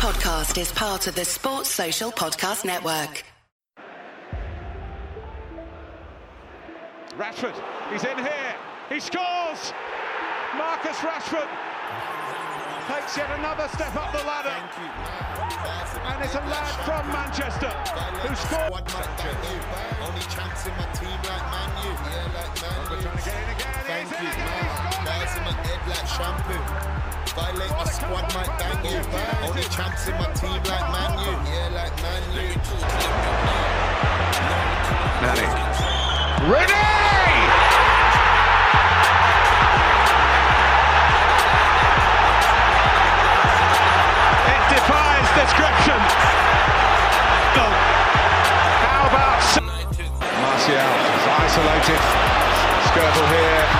podcast is part of the Sports Social Podcast Network. Rashford, he's in here. He scores. Marcus Rashford takes yet another step up the ladder. And it's a lad from Manchester who scored. Only chance in my team like Man U. Yeah, like Man U. Trying to get in again. Thank He's in you, again. man. He's scored Bars in my head like shampoo. Violate my squad, might bang you. Only chance in my team like Man U. Yeah, like Man U. It defies description. Oh. How about Martial is isolated. Skirtle here.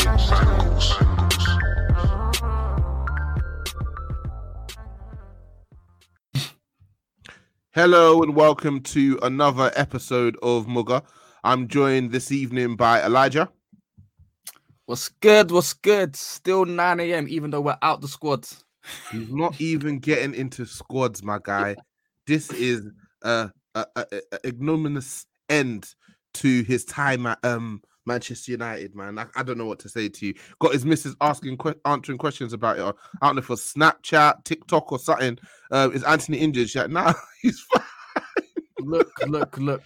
Hello and welcome to another episode of Mugger. I'm joined this evening by Elijah. What's good? What's good? Still 9 a.m. even though we're out the squad. He's not even getting into squads, my guy. This is a, a, a, a ignominious end to his time at um Manchester United, man. I, I don't know what to say to you. Got his missus asking, que- answering questions about it. I don't know if it was Snapchat, TikTok, or something. Uh, is Anthony injured? She's like, nah, he's fine. Look, look, look.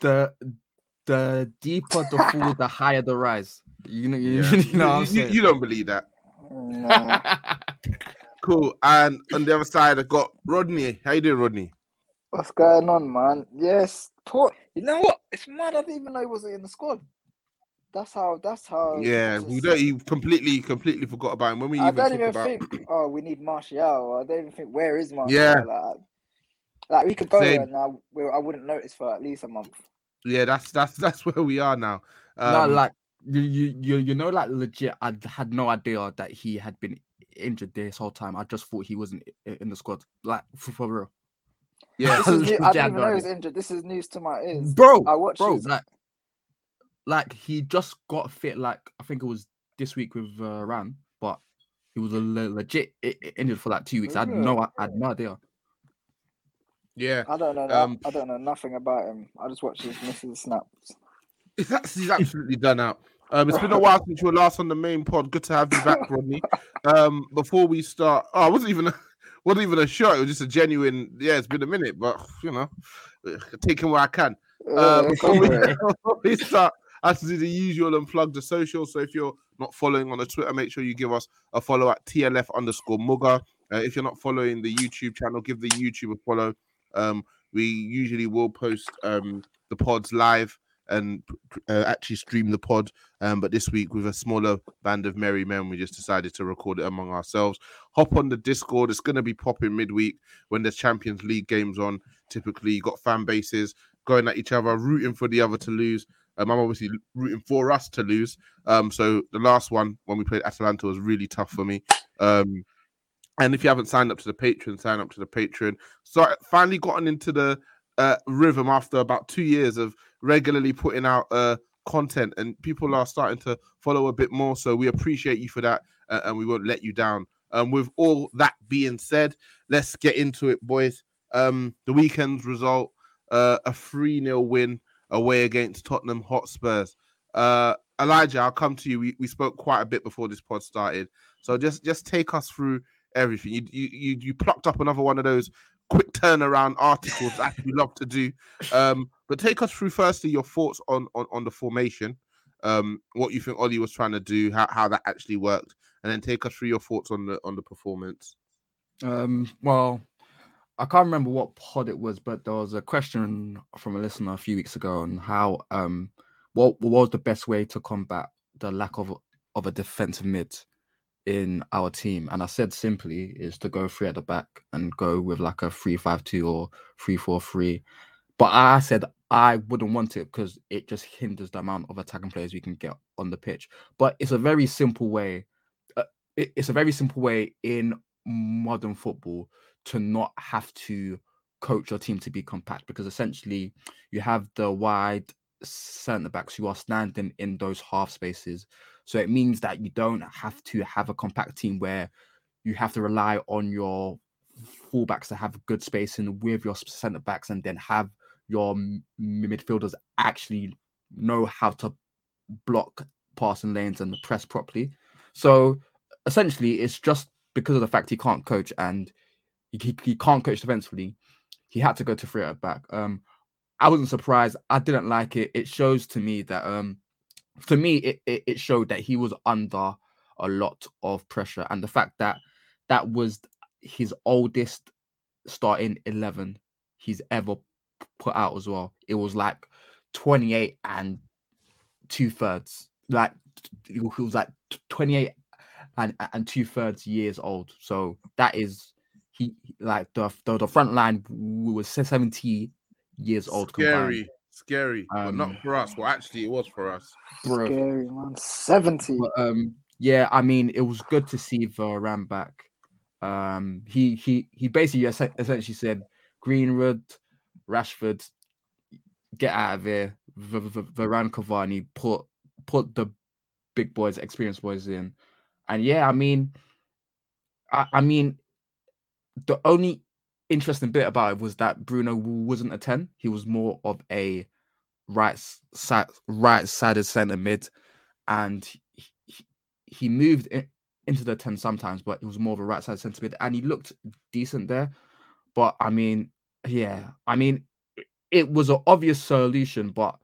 The the deeper the fall, the higher the rise. You know, you, Yeah. you know what I'm you, you don't believe that. Cool. And on the other side, I got Rodney. How you doing, Rodney? What's going on, man? Yes, poor. You know what? It's mad. I didn't even know he wasn't in the squad. That's how. That's how. Yeah, we don't. You completely, completely forgot about him when we I even don't even about. think. Oh, we need Martial. I don't even think. Where is Martial? Yeah. Like, like we could go Same. there and I, I wouldn't notice for at least a month. Yeah, that's that's that's where we are now. no, Um, like you, you, you, you know, like legit. I had no idea that he had been injured this whole time. I just thought he wasn't in the squad. Like for, for real, yeah, This is new, I didn't even know he was injured. This is news to my ears. bro, I watched bro. his- Like, like he just got fit. Like I think it was this week with uh, Ran, but he was a le- legit i- i- injured for like two weeks. I had no, I had no idea. yeah. I don't know. Um, I don't know nothing about him. I just watched his misses snaps. That's, he's absolutely done out. Um, it's been a while since you were last on the main pod. Good to have you back, Rodney. Um, before we start, oh, it wasn't even a, wasn't even a shot. It was just a genuine. Yeah, it's been a minute, but you know, taking where I can. Uh, Yeah, before, we, go for it. before we start, I have to do the usual and plug the social. So if you're not following on the Twitter, make sure you give us a follow at TLF underscore Mugger. Uh, if you're not following the YouTube channel, give the YouTube a follow. Um, we usually will post um, the pods live and uh, actually stream the pod. Um, but this week, with a smaller band of merry men, we just decided to record it among ourselves. Hop on the Discord. It's going to be popping midweek when there's Champions League games on. Typically, you got fan bases going at each other, rooting for the other to lose. Um, I'm obviously rooting for us to lose. Um, so the last one when we played Atalanta was really tough for me. Um, and if you haven't signed up to the Patreon, sign up to the Patreon. So I finally gotten into the uh, rhythm after about two years of regularly putting out uh, content, and people are starting to follow a bit more. So we appreciate you for that, uh, and we won't let you down. Um, with all that being said, let's get into it, boys. Um, the weekend's result, uh, a 3 0 win away against Tottenham Hotspurs. Uh, Elijah, I'll come to you. We, we spoke quite a bit before this pod started, so just just take us through everything. You you you, you plucked up another one of those quick turnaround articles that we love to do. Um, but take us through firstly your thoughts on on, on the formation, um, what you think Ollie was trying to do, how, how that actually worked, and then take us through your thoughts on the on the performance. Um, well, I can't remember what pod it was, but there was a question from a listener a few weeks ago on how um what, what was the best way to combat the lack of of a defensive mid in our team, and I said simply is to go three at the back and go with like a three-five-two or three-four-three. But I said I wouldn't want it because it just hinders the amount of attacking players we can get on the pitch. But it's a very simple way. Uh, it, it's a very simple way in modern football to not have to coach your team to be compact because essentially you have the wide centre backs who are standing in those half spaces. So it means that you don't have to have a compact team where you have to rely on your fullbacks to have good spacing with your centre backs and then have your midfielders actually know how to block passing lanes and the press properly. So essentially, it's just because of the fact he can't coach and he, he can't coach defensively. He had to go to three at back. Um, I wasn't surprised. I didn't like it. It shows to me that um, for me, it, it, it showed that he was under a lot of pressure, and the fact that that was his oldest starting eleven he's ever put out as well. It was like twenty eight and two thirds. Like he was like twenty eight and and two thirds years old. So that is he like the the, the front line was seventy years old. Scary, combined. scary, but Um, not for us. Well, actually, it was for us. Bro. Scary man. Seventy. But, um, yeah, I mean, it was good to see Varane back. Um, he he he basically es- essentially said Greenwood, Rashford, get out of here. V- v- Varane, Cavani, put put the big boys, experienced boys in, and yeah, I mean, I, I mean, the only interesting bit about it was that Bruno wasn't a ten; he was more of a right side, right sided centre mid, and he, he, he moved in, into the ten sometimes, but it was more of a right side centre mid, and he looked decent there. But I mean, yeah, I mean, it was an obvious solution, but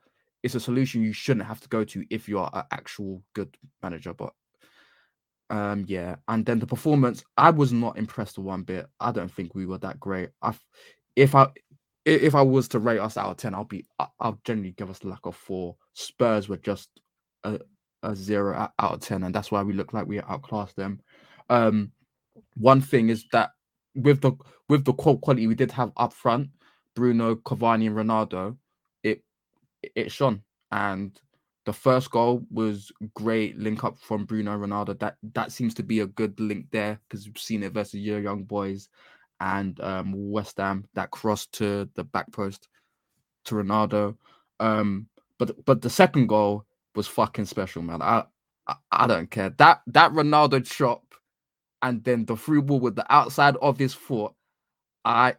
it's a solution you shouldn't have to go to if you are an actual good manager. But um, yeah, and then the performance, I was not impressed one bit. I don't think we were that great. I, if I, if I was to rate us out of ten, I'll be, I'll generally give us like a four. Spurs were just a, a zero out of ten, and that's why we look like we outclassed them. Um, one thing is that with the with the qual- quality we did have up front, Bruno, Cavani, and Ronaldo, it it shone. And the first goal was great link up from Bruno Ronaldo. That that seems to be a good link there because we've seen it versus your young boys and um, West Ham that cross to the back post to Ronaldo. Um, but but the second goal was fucking special, man. I I, I don't care that that Ronaldo chop and then the free ball with the outside of his foot. I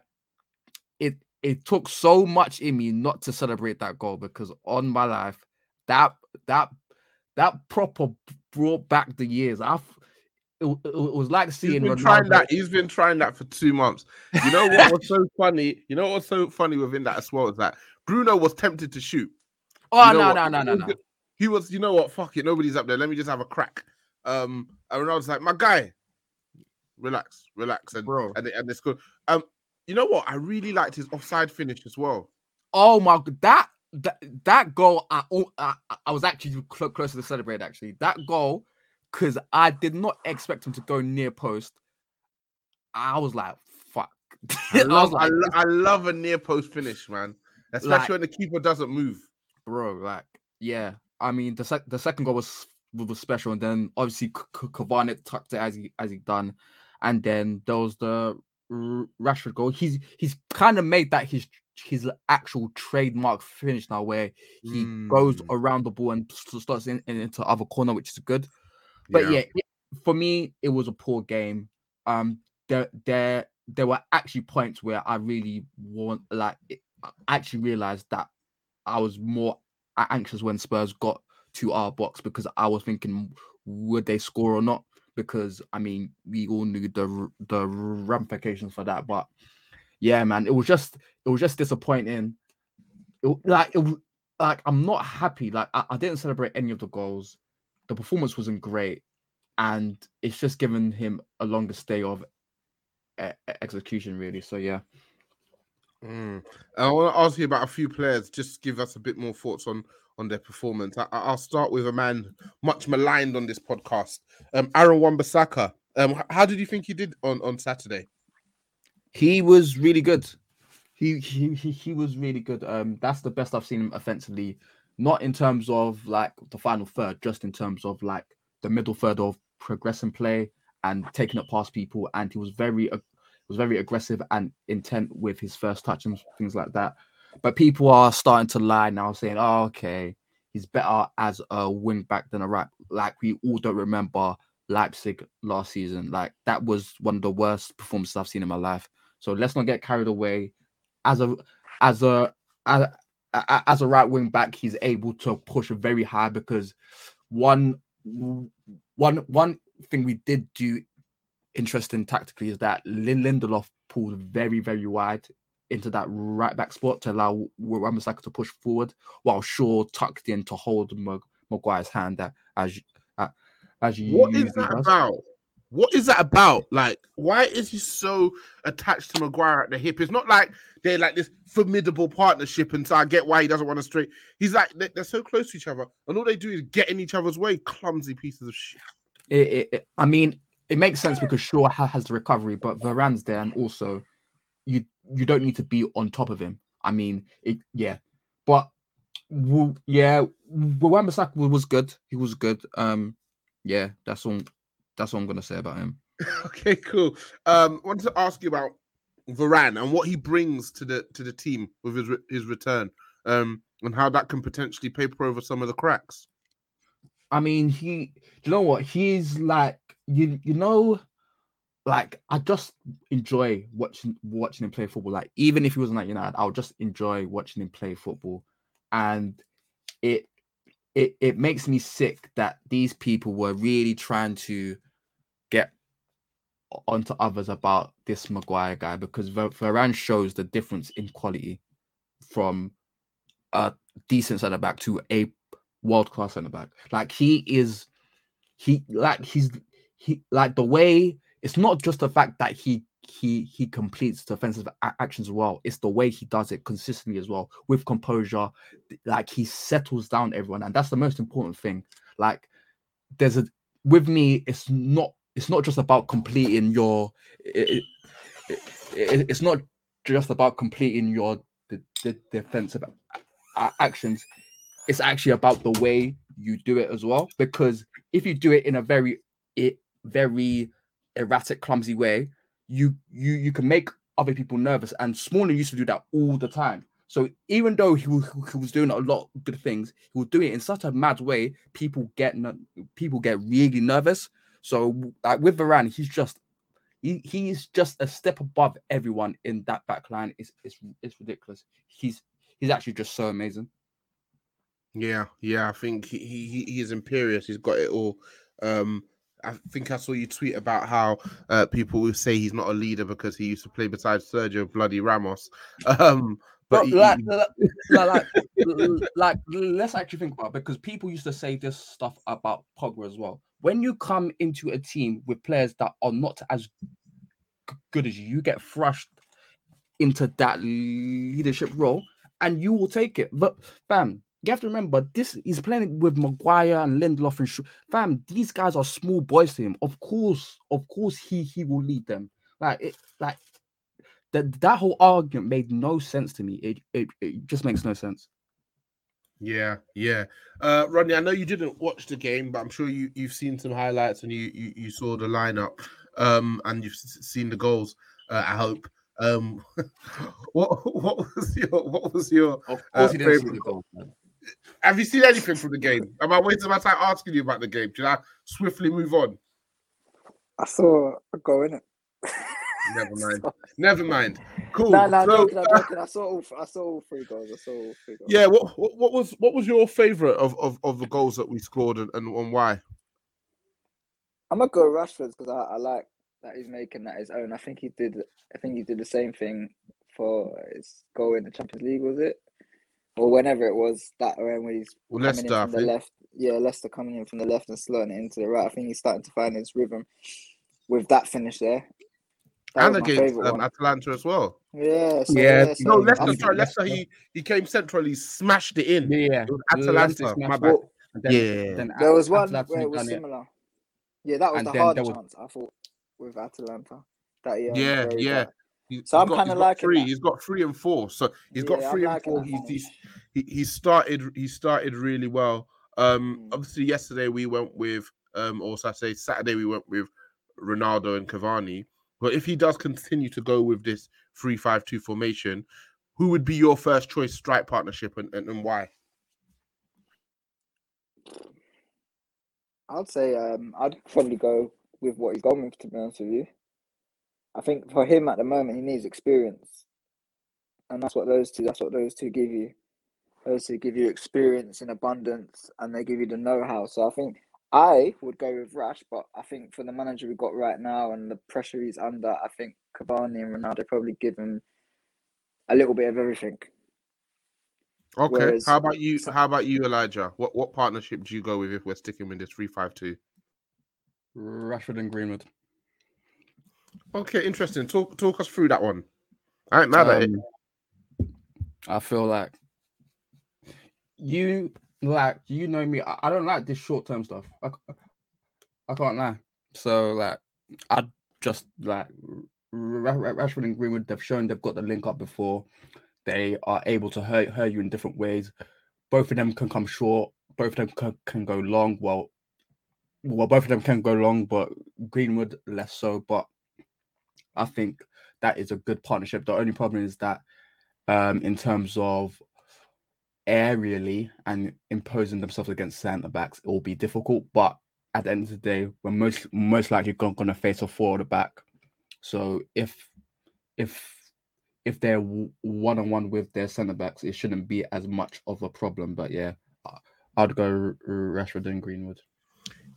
it it took so much in me not to celebrate that goal because on my life that that that proper brought back the years. I it, it was like He's seeing been trying that. He's been trying that for two months. You know what was so funny? You know what was so funny within that as well is that Bruno was tempted to shoot. Oh You know no what? no no no no. He was, you know what? Fuck it. Nobody's up there. Let me just have a crack. Um, and Ronaldo's like, my guy, relax, relax, and Bro. and and it's good. Um, you know what? I really liked his offside finish as well. Oh my god, that that that goal, I I, I- I was actually clo- closer to celebrate. Actually, that goal, because I did not expect him to go near post. I was like, "Fuck!" I I love, I, like, lo- I love a near post finish, man. Especially Like- when the keeper doesn't move. bro, like, yeah. I mean, the sec- the second goal was was special, and then obviously Cavani tucked it as he as he done, and then there was the R- Rashford goal. He's he's kind of made that his his actual trademark finish now, where he goes Mm. around the ball and starts in, in- into other corner, which is good. But yeah. yeah, for me, it was a poor game. Um, there, there, there were actually points where I really want, like, it, I actually realized that I was more anxious when Spurs got to our box because I was thinking, would they score or not? Because I mean, we all knew the the ramifications for that. But yeah, man, it was just it was just disappointing. It, like it, like I'm not happy. Like I, I didn't celebrate any of the goals. The performance wasn't great, and it's just given him a longer stay of execution, really. So yeah, Mm. I want to ask you about a few players. Just give us a bit more thoughts on on their performance. I, will start with a man much maligned on this podcast, um, Aaron Wan-Bissaka. Um, how did you think he did on, on Saturday? He was really good. He, he he was really good. Um, that's the best I've seen him offensively. Not in terms of like the final third, just in terms of like the middle third of progressing play and taking it past people. And he was very uh, was very aggressive and intent with his first touch and things like that. But people are starting to lie now, saying, "Oh, okay, he's better as a wing back than a right." Like we all don't remember Leipzig last season. Like that was one of the worst performances I've seen in my life. So let's not get carried away. As a as a as, as a right wing back, he's able to push very high because one one one thing we did do interesting tactically is that Lindelof pulled very very wide into that right back spot to allow Wan-Bissaka to push forward, while Shaw tucked in to hold Maguire's hand. That as uh, as you what is that does. about? What is that about? Like, why is he so attached to Maguire at the hip? It's not like they're like this formidable partnership, and so I get why he doesn't want to straight. He's like they're so close to each other, and all they do is get in each other's way. Clumsy pieces of shit. It, it, it, I mean, it makes sense because Shaw has the recovery, but Varane's there, and also you you don't need to be on top of him. I mean, it yeah, but well, yeah, Wan-Bissaka was good. He was good. Um, yeah, that's all. That's all I'm gonna say about him. okay, cool. Um, I wanted to ask you about Varane and what he brings to the to the team with his his return. Um, and how that can potentially paper over some of the cracks. I mean, he. You know what? He's like you. You know, like I just enjoy watching watching him play football. Like even if he wasn't like United, I'll just enjoy watching him play football, and it it it makes me sick that these people were really trying to get onto others about this Maguire guy because Varane shows the difference in quality from a decent centre back to a world class centre back. Like he is, he like he's he like the way it's not just the fact that he he he completes defensive actions well. It's the way he does it consistently as well with composure. Like he settles down everyone, and that's the most important thing. Like there's a with me, it's not it's not just about completing your. It, it, it, it's not just about completing your the, the defensive actions. It's actually about the way you do it as well. Because if you do it in a very it very erratic, clumsy way, you you you can make other people nervous. And Smalling used to do that all the time. So even though he was, he was doing a lot of good things, he would do it in such a mad way. People get people get really nervous. So like with Varane, he's just he, he's just a step above everyone in that back line. It's, it's it's ridiculous. He's he's actually just so amazing. Yeah, yeah. I think he, he he is imperious. He's got it all. Um, I think I saw you tweet about how uh, people will say he's not a leader because he used to play beside Sergio Bloody Ramos. Um, but he, like, he... like, like, like, let's actually think about it because people used to say this stuff about Pogba as well. When you come into a team with players that are not as good as you, you get thrust into that leadership role, and you will take it. But fam, you have to remember this he's playing with Maguire and Lindelof and Sh- fam. These guys are small boys to him. Of course, of course, he he will lead them. Like it, like that that whole argument made no sense to me. It it, it just makes no sense. Yeah, yeah. Uh Rodney, I know you didn't watch the game, but I'm sure you you've seen some highlights and you you, you saw the lineup, um, and you've seen the goals. Uh, I hope. Um, what what was your what was your of course uh, he didn't see the goal, man. Have you seen anything from the game? Am I wasting my time asking you about the game? Should I swiftly move on? I saw a goal in it. Never mind. Never mind. Cool. No, no, so, joking, joking. Uh, I saw all. I saw all three goals. I saw all three goals. Yeah. What, what, what was what was your favorite of, of, of the goals that we scored and, and, and why? I'm gonna go Rashford because I, I like that he's making that his own. I think he did. I think he did the same thing for his goal in the Champions League. Was it? or whenever it was that when he's well, coming in from the left. Yeah, Leicester coming in from the left and slotting it into the right. I think he's starting to find his rhythm with that finish there. That and against um, Atalanta as well. Yeah, so, Yeah, yeah. so No, Leicester. Sorry, Leicester- Leicester. He he came central. He smashed it in. Yeah, It Atalanta. My bad. And then, Yeah. then there was one Atalanta where it was done it. similar. Yeah, that was And the then hard was- chance I thought with Atalanta. That yeah, Yeah, yeah. bad. He- So he's I'm kinda he's got liking three. that. He's got three and four. So he's got Yeah, I'm three and four. that He's, he's he, he started he started really well. Um, Mm. obviously yesterday we went with um, or should I say Saturday we went with Ronaldo and Cavani. But if he does continue to go with this three-five-two formation, who would be your first choice strike partnership and, and, and why? I'd say um, I'd probably go with what he's gone with. To be honest with you, I think for him at the moment he needs experience, and that's what those two. That's what those two give you. Those two give you experience in abundance, and they give you the know-how. So I think I would go with Rash, but I think for the manager we got right now and the pressure he's under, I think Cavani and Ronaldo probably give him a little bit of everything. Okay. Whereas- how about you? How about you, Elijah? What what partnership do you go with if we're sticking with this three-five-two? Rashford and Greenwood. Okay, interesting. Talk talk us through that one. I ain't mad at it. Um, I feel like you like you know me. I, I don't like this short term stuff. I can't lie. So like I just like Ra- Ra- Rashford and Greenwood. They've shown they've got the link up before. They are able to hurt, hurt you in different ways. Both of them can come short. Both of them can, can go long. Well, well, both of them can go long, but Greenwood less so. But I think that is a good partnership. The only problem is that um, in terms of aerially and imposing themselves against centre backs, it will be difficult. But at the end of the day, we're most most likely going to face a at the back. So if if if they're one on one with their centre backs, it shouldn't be as much of a problem. But yeah, I'd go Rashford and Greenwood.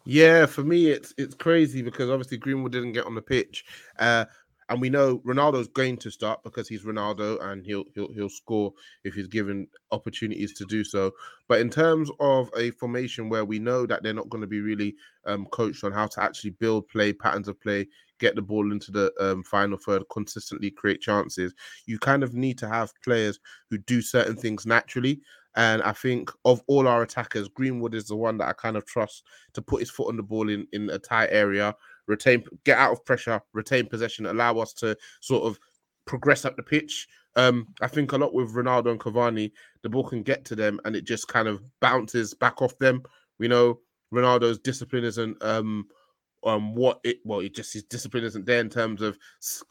Yeah, for me, it's it's crazy because obviously Greenwood didn't get on the pitch, uh, and we know Ronaldo's going to start because he's Ronaldo and he'll he'll he'll score if he's given opportunities to do so. But in terms of a formation where we know that they're not going to be really um, coached on how to actually build play patterns of play, get the ball into the um, final third, consistently create chances, you kind of need to have players who do certain things naturally. And I think of all our attackers, Greenwood is the one that I kind of trust to put his foot on the ball in, in a tight area, retain, get out of pressure, retain possession, allow us to sort of progress up the pitch. Um, I think a lot with Ronaldo and Cavani, the ball can get to them and it just kind of bounces back off them. We know Ronaldo's discipline isn't um um what it well it just his discipline isn't there in terms of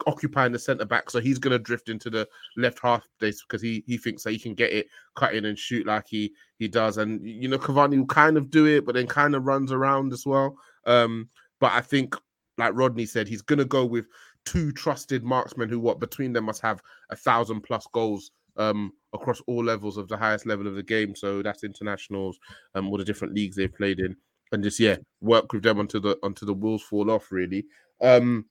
occupying the centre back so he's going to drift into the left half space because he he thinks that he can get it cut in and shoot like he he does and you know Cavani will kind of do it but then kind of runs around as well um but I think like Rodney said he's going to go with two trusted marksmen who what between them must have a thousand plus goals um across all levels of the highest level of the game. So that's internationals um all the different leagues they've played in. And just yeah work with them until the until the wheels fall off really. Um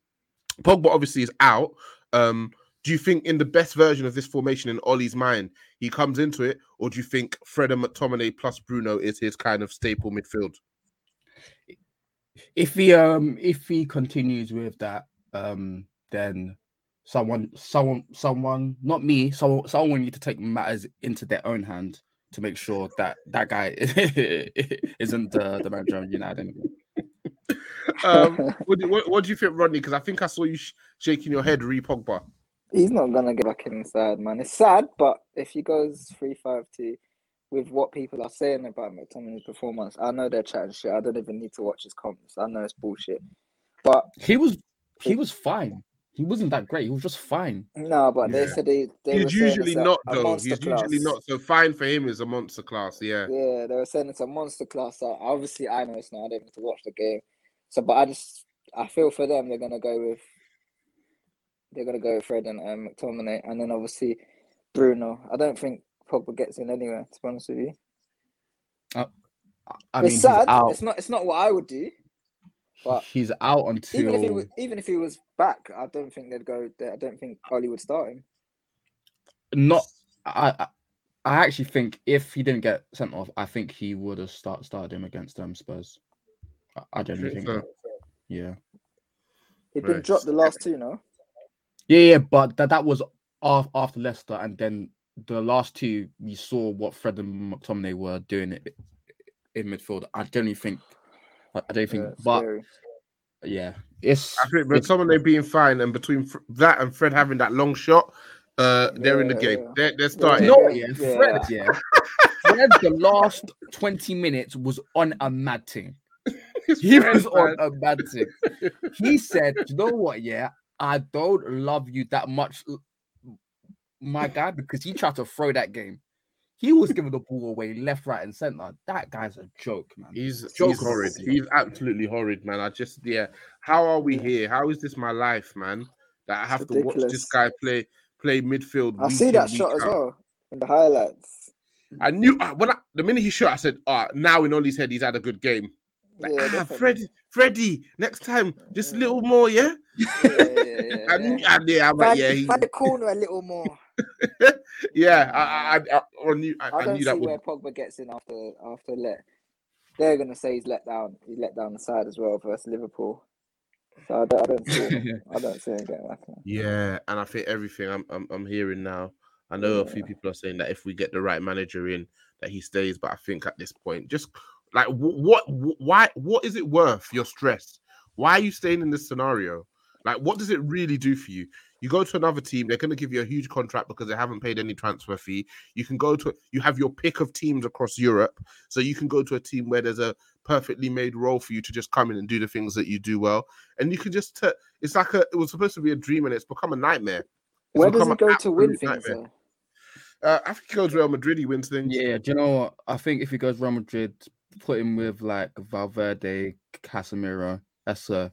Pogba obviously is out. Um do you think in the best version of this formation in Ollie's mind he comes into it? Or do you think Fred and McTominay plus Bruno is his kind of staple midfield If he um if he continues with that, um then someone someone someone not me someone someone need to take matters into their own hand to make sure that that guy isn't the, the manager of United anymore. um what, do, what, what do you think Rodney because I think I saw you sh- shaking your head re Pogba He's not gonna get back inside, man. It's sad, but if he goes three five two, with what people are saying about McTominay's performance, I know they're chatting shit. I don't even need to watch his comments. I know it's bullshit. But He was he was fine. He wasn't that great. He was just fine. no, but they said he, they he's saying usually it's a- not a though monster he's usually not so fine for him is a monster class yeah Yeah, they were saying it's a monster class. So obviously, I know it's not. I don't need to watch the game. So, but I just I feel for them. They're gonna go with they're gonna go with Fred and um, McTominay, and then obviously Bruno. I don't think Pogba gets in anywhere. To be honest with you, I it's mean, he's sad. out. It's not. It's not what I would do. But He's out until even if he was, even if he was back, I don't think they'd go. I don't think Ollie would start him. not. I I- I actually think if he didn't get sent off, I think he would have start started him against um Spurs. I, I genuinely Think think. so? Yeah. He'd been Right. dropped the last two, no. Yeah, yeah, but that that was af- after Leicester, and then the last two, we saw what Fred and McTominay were doing it in midfield. I generally think, I I don't think, Yeah, but scary. yeah, it's I think, but it's- someone they being fine, and between that and Fred having that long shot, uh, they're in the game. yeah. They're, they're starting. You know yeah, Yeah. Fred, yeah. Fred, the last 20 minutes was on a mad thing. He was on a mad thing. He said, You know what, yeah, I don't love you that much, l- my guy, because he tried to throw that game. He was giving the ball away left, right, and center. That guy's a joke, man. He's Joke he's horrid. He's absolutely horrid, man. I just yeah. How are we here? How is this my life, man? That I have to watch this guy play play midfield. I see that week shot as well in the highlights. I knew uh, when I, the minute he shot, I said, "Ah, now in Ollie's head, he's had a good game." Like, Yeah, ah, definitely. Freddie, Freddie, next time, just a little more, yeah. Yeah, yeah, yeah, I knew, I, yeah, I'm like, yeah, he, find the corner a little more. yeah. I, I, I, I knew, I, I don't knew see would where Pogba gets in after after let. They're gonna say he's let down. He let down the side as well versus Liverpool. So I don't, I don't see. Him, I don't see him getting back. in. Yeah, and I think everything I'm I'm, I'm hearing now. I know a few people are saying that if we get the right manager in, that he stays. But I think at this point, just like wh- what, why, what is it worth? Your stress. Why are you staying in this scenario? Like, what does it really do for you? You go to another team, they're going to give you a huge contract because they haven't paid any transfer fee. You can go to, you have your pick of teams across Europe, so you can go to a team where there's a perfectly made role for you to just come in and do the things that you do well, and you can just. T- it's like a. It was supposed to be a dream, and it's become a nightmare. It's Where does become he go to win absolute things? nightmare. Though? Uh, I think he goes Real Madrid. He wins things. Yeah, do you know what? I think if he goes Real Madrid, put him with like Valverde, Casemiro. That's a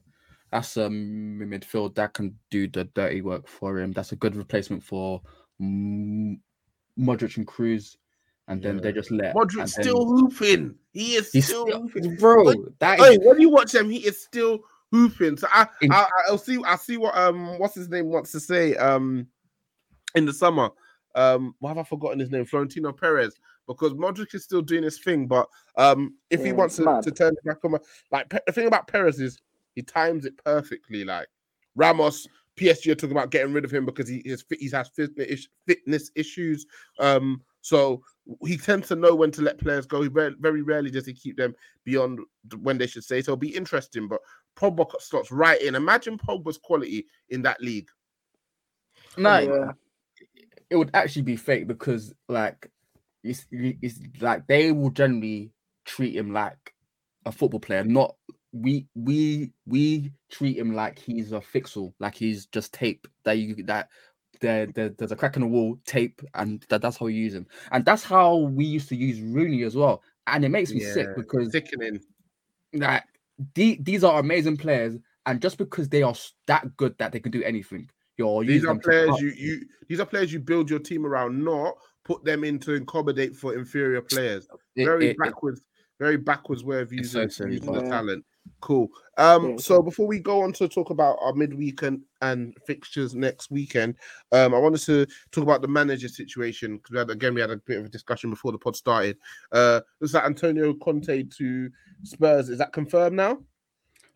that's a midfield that can do the dirty work for him. That's a good replacement for Modric and Kroos, and then they Yeah. just let Modric's then- still hooping. He is He's still, still, hooping. bro. But- That Hey, is when you watch him, he is still hooping. So I, In- I, I'll see. I'll see what um, what's his name wants to say. Um, in the summer, um, why have I forgotten his name? Florentino Perez. Because Modric is still doing his thing, but um, if he wants to, to turn back on, like the thing about Perez is he times it perfectly. Like Ramos, PSG are talking about getting rid of him because he is fit, he has fitness fitness issues. Um, so he tends to know when to let players go. He very, very rarely does he keep them beyond when they should stay. So it'll be interesting. But Pogba slots right in. Imagine Pogba's quality in that league. no. Yeah. it would actually be fake because like it's, it's like they will generally treat him like a football player not we we we treat him like he's a fixal like he's just tape that you that there, there there's a crack in the wall tape and that, that's how we use him and that's how we used to use Rooney as well and it makes me sick because Sickening. like the, these are amazing players and just because they are that good that they can do anything you're These using are players you you these are players you build your team around, not put them in to accommodate for inferior players. it- Very it- it- backwards, very backwards way of It's so using, silly, using the talent. Cool. Um, so before we go on to talk about our midweek and, and fixtures next weekend, um, I wanted to talk about the manager situation because again we had a bit of a discussion before the pod started. Uh, looks like Antonio Conte to Spurs. Is that confirmed now?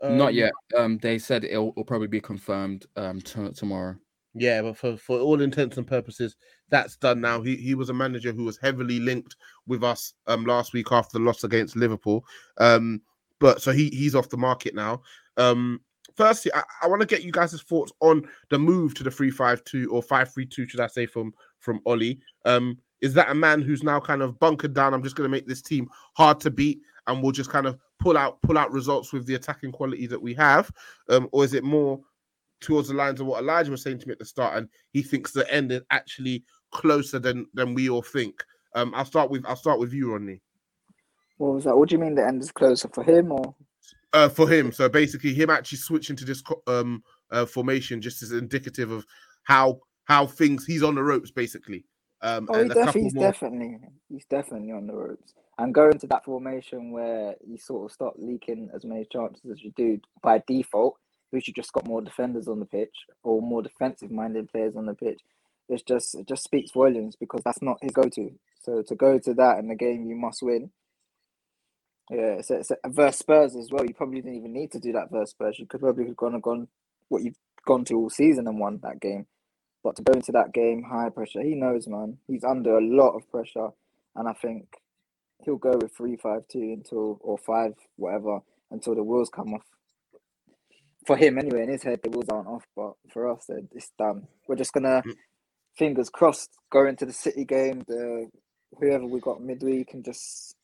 Not Um, yet. Um, they said it'll, it'll probably be confirmed um t- tomorrow. Yeah, but for, for all intents and purposes, that's done now. He he was a manager who was heavily linked with us um last week after the loss against Liverpool. Um, but so he he's off the market now. Um, firstly, I, I want to get you guys' thoughts on the move to the three five two or five three two, should I say, from from Ollie. Um, is that a man who's now kind of bunkered down? I'm just going to make this team hard to beat, and we'll just kind of pull out pull out results with the attacking quality that we have, um, or is it more towards the lines of what Elijah was saying to me at the start, and he thinks the end is actually closer than than we all think. Um, I'll start with I'll start with you, Rodney. What was that? What do you mean the end is closer for him or? Uh, for him, so basically him actually switching to this um uh, formation just is indicative of how how things he's on the ropes basically. Um, Oh, he and a def- couple he's more. definitely he's definitely on the ropes. And going to that formation where you sort of start leaking as many chances as you do by default, we you just got more defenders on the pitch or more defensive minded players on the pitch. It's just it just speaks volumes because that's not his go to. So to go to that in the game you must win. Yeah, it's, it's versus Spurs as well. You probably didn't even need to do that versus Spurs. You could probably have gone and gone what you've gone to all season and won that game. But to go into that game high pressure, he knows, man. He's under a lot of pressure, and I think he'll go with three five two until or five whatever until the wheels come off. For him, anyway, in his head, the wheels aren't off, but for us, it's done. We're just gonna, mm. fingers crossed, go into the City game. The whoever we got midweek and just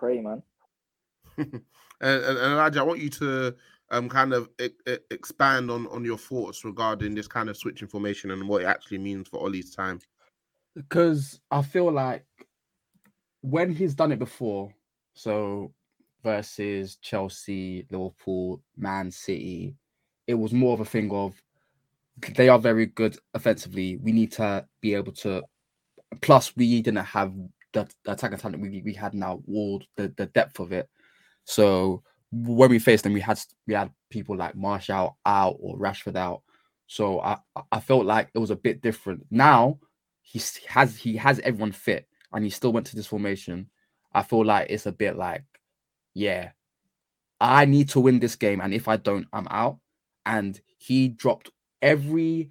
pray, man. and, and, and Elijah, I want you to um kind of e- e- expand on on your thoughts regarding this kind of switch information and what it actually means for Ollie's time. Because I feel like when he's done it before, so versus Chelsea, Liverpool, Man City, it was more of a thing of they are very good offensively. We need to be able to. Plus, we didn't have the, the talent we, we had now, all the, the depth of it. So when we faced them, we had we had people like Martial out or Rashford out. So I I felt like it was a bit different. Now he has he has everyone fit and he still went to this formation. I feel like it's a bit like, yeah, I need to win this game, and if I don't, I'm out. And he dropped every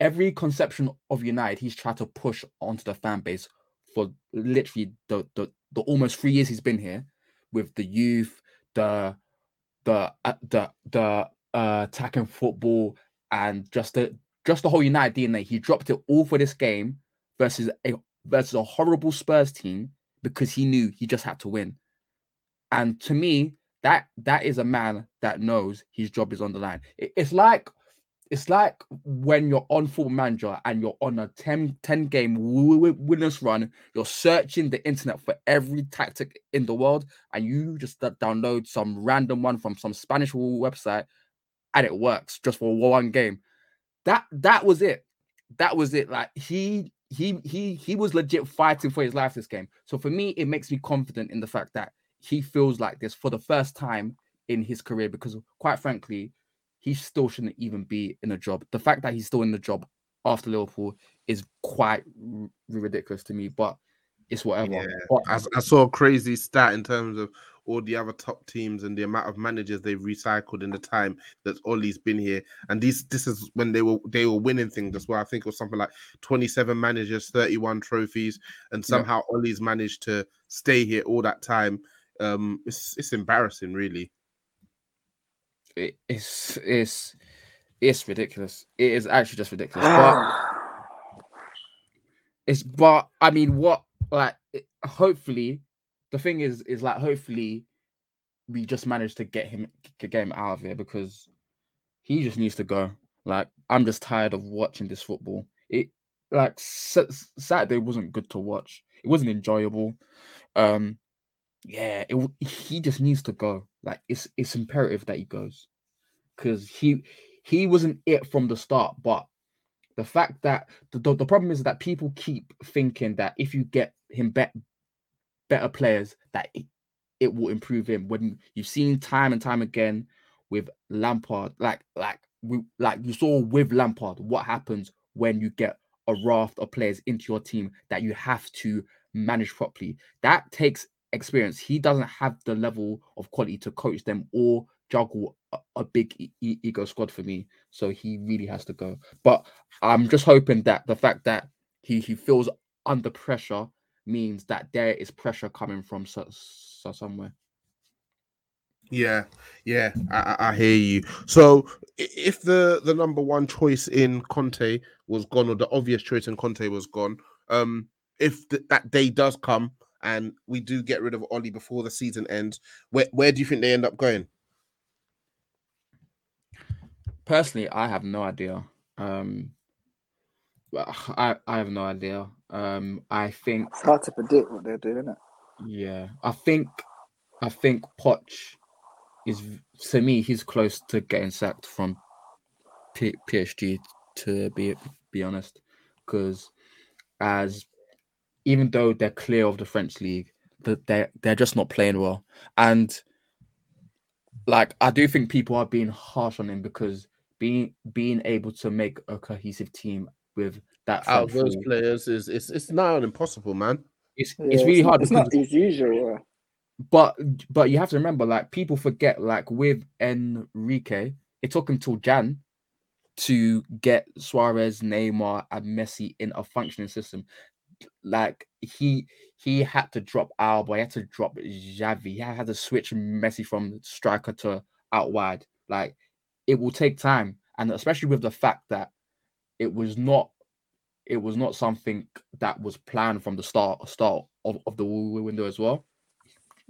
every conception of United he's tried to push onto the fan base for literally the, the, the almost three years he's been here with the youth, the the uh, the the uh, attacking football, and just the just the whole United DNA. He dropped it all for this game versus a versus a horrible Spurs team because he knew he just had to win. And to me, that that is a man that knows his job is on the line. It, it's like it's like when you're on full manager and you're on a 10, 10 game winners run, you're searching the internet for every tactic in the world, and you just download some random one from some Spanish website, and it works just for one game. That that was it. That was it. Like he he he he was legit fighting for his life this game. So for me, it makes me confident in the fact that he feels like this for the first time in his career because quite frankly he still shouldn't even be in a job. The fact that he's still in the job after Liverpool is quite r- ridiculous to me, but it's whatever. Yeah. But, I, I, saw a crazy stat in terms of all the other top teams and the amount of managers they've recycled in the time that Ollie's been here. And these this is when they were they were winning things as well. I think it was something like 27 managers, 31 trophies, and somehow yeah. Ollie's managed to stay here all that time. Um, it's it's embarrassing, really it, it's it's it's ridiculous. It is actually just ridiculous. but it's but I mean, what like it, hopefully the thing is is like hopefully we just managed to get him get him out of here because he just needs to go. Like I'm just tired of watching this football. It like Saturday wasn't good to watch. It wasn't enjoyable. Um, yeah, it, he just needs to go. Like it's it's imperative that he goes because he he wasn't it from the start. But the fact that the, the, the problem is that people keep thinking that if you get him bet, better players, that it, it will improve him. When you've seen time and time again with Lampard, like like we like you saw with Lampard, what happens when you get a raft of players into your team that you have to manage properly. That takes experience. He doesn't have the level of quality to coach them or juggle a, a big e- ego squad for me. So he really has to go. But I'm just hoping that the fact that he he feels under pressure means that there is pressure coming from so, so somewhere. Yeah, yeah, I, I hear you. So, if the the number one choice in Conte was gone, or the obvious choice in Conte was gone, um, if th- that day does come and we do get rid of Ollie before the season ends, where where do you think they end up going? Personally, I have no idea. Um, I I have no idea. Um, I think it's hard to predict what they're doing, it? Yeah, I think I think Poch is to me he's close to getting sacked from P- PSG to be be honest, because as even though they're clear of the French league, that they're they're just not playing well, and like I do think people are being harsh on him because being being able to make a cohesive team with that out of those players is it's it's now impossible, man. It's yeah, it's really it's hard. It's not as usual. But but you have to remember, like people forget, like with Enrique, it took him till Jan to get Suarez, Neymar, and Messi in a functioning system. Like he he had to drop Alba, he had to drop Xavi, he had to switch Messi from striker to out wide. Like it will take time, and especially with the fact that it was not it was not something that was planned from the start start of, of the window as well.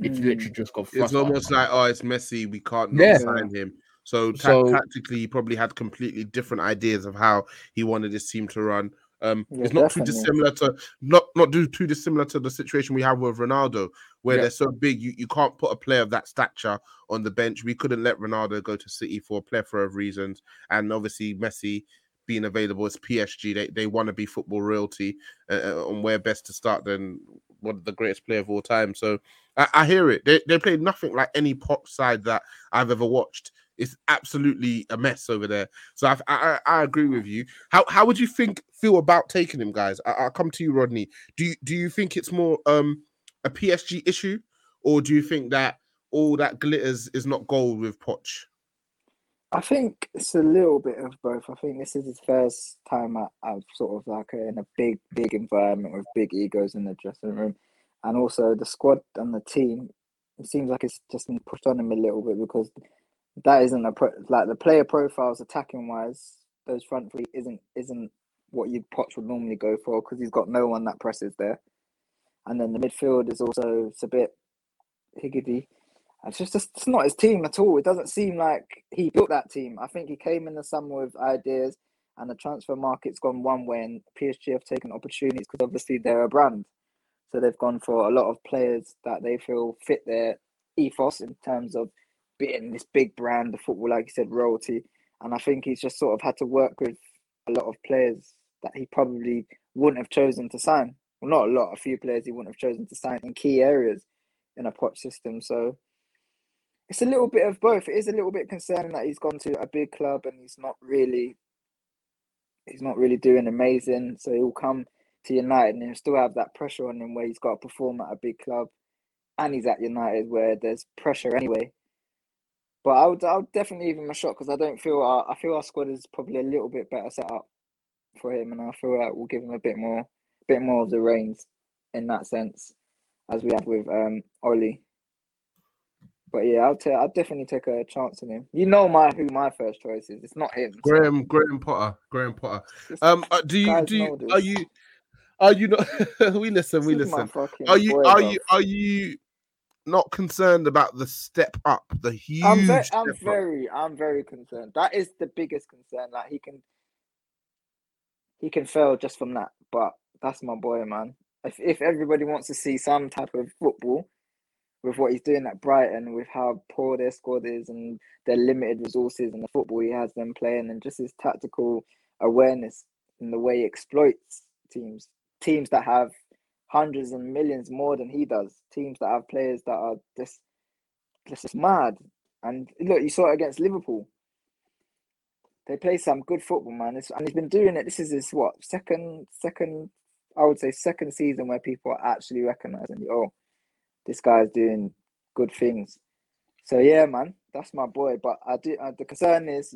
It Mm. literally just got It's thrust almost like, oh, it's Messi. We can't not Yeah. sign him. So, ta- So- tactically, he probably had completely different ideas of how he wanted his team to run. Um, Yeah, it's not too dissimilar to not not do too dissimilar to the situation we have with Ronaldo, where Yeah. they're so big you, you can't put a player of that stature on the bench. We couldn't let Ronaldo go to City for a plethora of reasons, and obviously Messi being available as PSG, they, they want to be football royalty, uh, uh, and where best to start than one of the greatest player of all time. So I, I hear it. They they played nothing like any Poch side that I've ever watched. It's absolutely a mess over there. So I, I, I agree with you. How how would you think feel about taking him, guys? I, I'll come to you, Rodney. Do you do you think it's more um a PSG issue, or do you think that all that glitters is not gold with Poch? I think it's a little bit of both. I think this is his first time at, at sort of like a, in a big, big environment with big egos in the dressing room, and also the squad and the team. It seems like it's just been pushed on him a little bit because that isn't a pro, like the player profiles attacking wise. Those front three isn't isn't what you Poch would normally go for because he's got no one that presses there, and then the midfield is also it's a bit higgity. It's just it's not his team at all. It doesn't seem like he built that team. I think he came in the summer with ideas, and the transfer market's gone one way, and PSG have taken opportunities because obviously they're a brand, so they've gone for a lot of players that they feel fit their ethos in terms of being this big brand of football, like you said, royalty. And I think he's just sort of had to work with a lot of players that he probably wouldn't have chosen to sign. Well, not a lot, a few players he wouldn't have chosen to sign in key areas in a Poch system. So it's a little bit of both. It is a little bit concerning that he's gone to a big club and he's not really he's not really doing amazing. So he'll come to United and he'll still have that pressure on him where he's got to perform at a big club and he's at United where there's pressure anyway. But I would I would definitely give him a shot because I don't feel our, I feel our squad is probably a little bit better set up for him and I feel like we'll give him a bit more bit more of the reins in that sense as we have with um Ollie. But yeah, I'll take. I'll definitely take a chance on him. You know my who my first choice is. It's not him. so Graham Graham Potter. Graham Potter. Um, uh, do you do you, are you are you not? we listen. We this is my listen. Are you boy, are you are you not concerned about the step up, the huge I'm, ve- I'm up? very, I'm very concerned. That is the biggest concern. Like he can, he can fail just from that. But that's my boy, man. If if everybody wants to see some type of football, with what he's doing at Brighton, with how poor their squad is and their limited resources and the football he has them playing, and just his tactical awareness and the way he exploits teams, teams that have hundreds and millions more than he does, teams that have players that are just just, mad. And look, you saw it against Liverpool. They play some good football, man. It's, and he's been doing it. This is his what second, second, I would say second season where people are actually recognizing, oh, this guy's doing good things. So yeah, man, that's my boy. But I do. Uh, the concern is,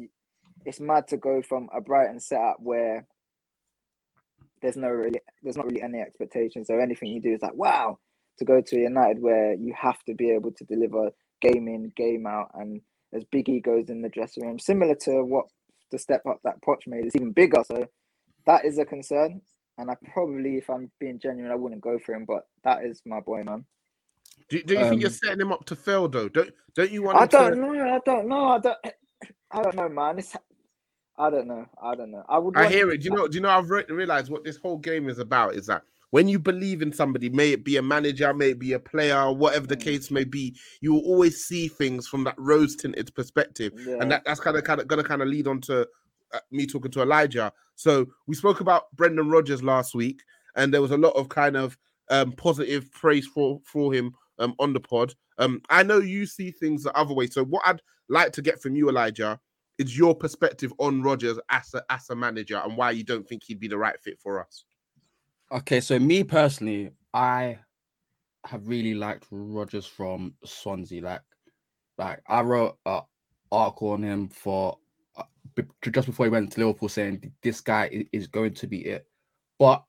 it's mad to go from a Brighton setup where there's no really, there's not really any expectations. So anything you do is like, wow. To go to United where you have to be able to deliver game in, game out, and there's big egos in the dressing room, similar to what the step up that Poch made. It's even bigger. So that is a concern. And I probably, if I'm being genuine, I wouldn't go for him. But that is my boy, man. Do, do you think you're Um, setting him up to fail though? Don't don't you want? I him don't know. I don't know. I don't. I don't know, man. It's. I don't know. I don't know. I would. I hear it. Do you know? Do you know? I've re- realized what this whole game is about. Is that when you believe in somebody, may it be a manager, may it be a player, whatever the Mm. case may be, you will always see things from that rose tinted perspective, Yeah. and that, that's kind of kind of gonna kind of lead on to uh, me talking to Elijah. So we spoke about Brendan Rodgers last week, and there was a lot of kind of um, positive praise for for him um, on the pod. Um, I know you see things the other way. So what I'd like to get from you, Elijah, is your perspective on Rodgers as a as a manager and why you don't think he'd be the right fit for us. Okay, so me personally, I have really liked Rodgers from Swansea. Like, like I wrote an article on him for uh, just before he went to Liverpool, saying this guy is going to be it. But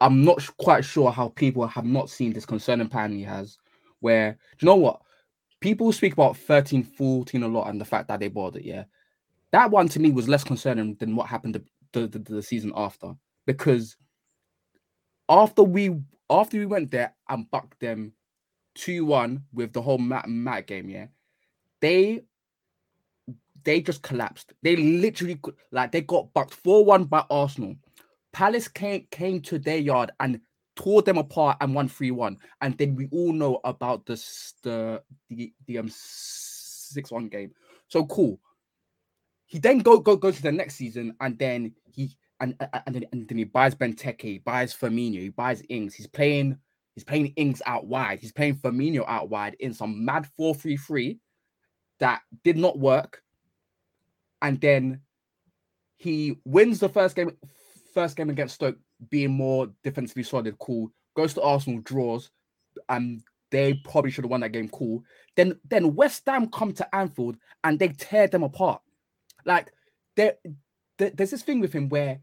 I'm not quite sure how people have not seen this concerning pattern he has. Where do you know what? People speak about 13, 14 a lot and the fact that they bought it. Yeah, that one to me was less concerning than what happened the, the, the season after because after we after we went there and bucked them 2-1 with the whole Matt Matt game, yeah, they they just collapsed. They literally like they got bucked 4-1 by Arsenal. Palace came came to their yard and tore them apart and won 3-1. And then we all know about this the the the um 6-1 game. So cool. He then go go go to the next season and then he and and then, and then he buys Benteke, buys Firmino, he buys Ings. He's playing he's playing Ings out wide. He's playing Firmino out wide in some mad 4-3-3 that did not work. And then he wins the first game first game against Stoke being more defensively solid, cool. Goes to Arsenal, draws, and they probably should have won that game, cool. Then then West Ham come to Anfield and they tear them apart. Like there, there there's this thing with him where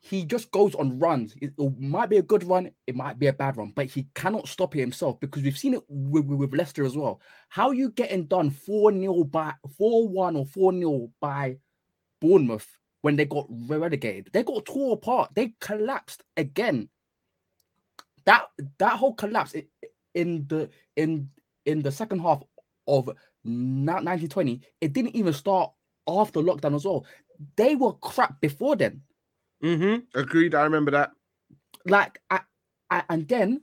he just goes on runs. It, might be a good run, it might be a bad run, but he cannot stop it himself because we've seen it with, with Leicester as well. How you getting done 4 0 by 4 1 or 4 0 by Bournemouth when they got relegated? They got torn apart, they collapsed again. That that whole collapse in the in in the second half of 1920, it didn't even start after lockdown as well. They were crap before then. Mm-hmm. Agreed. I remember that. Like, I, I, and then,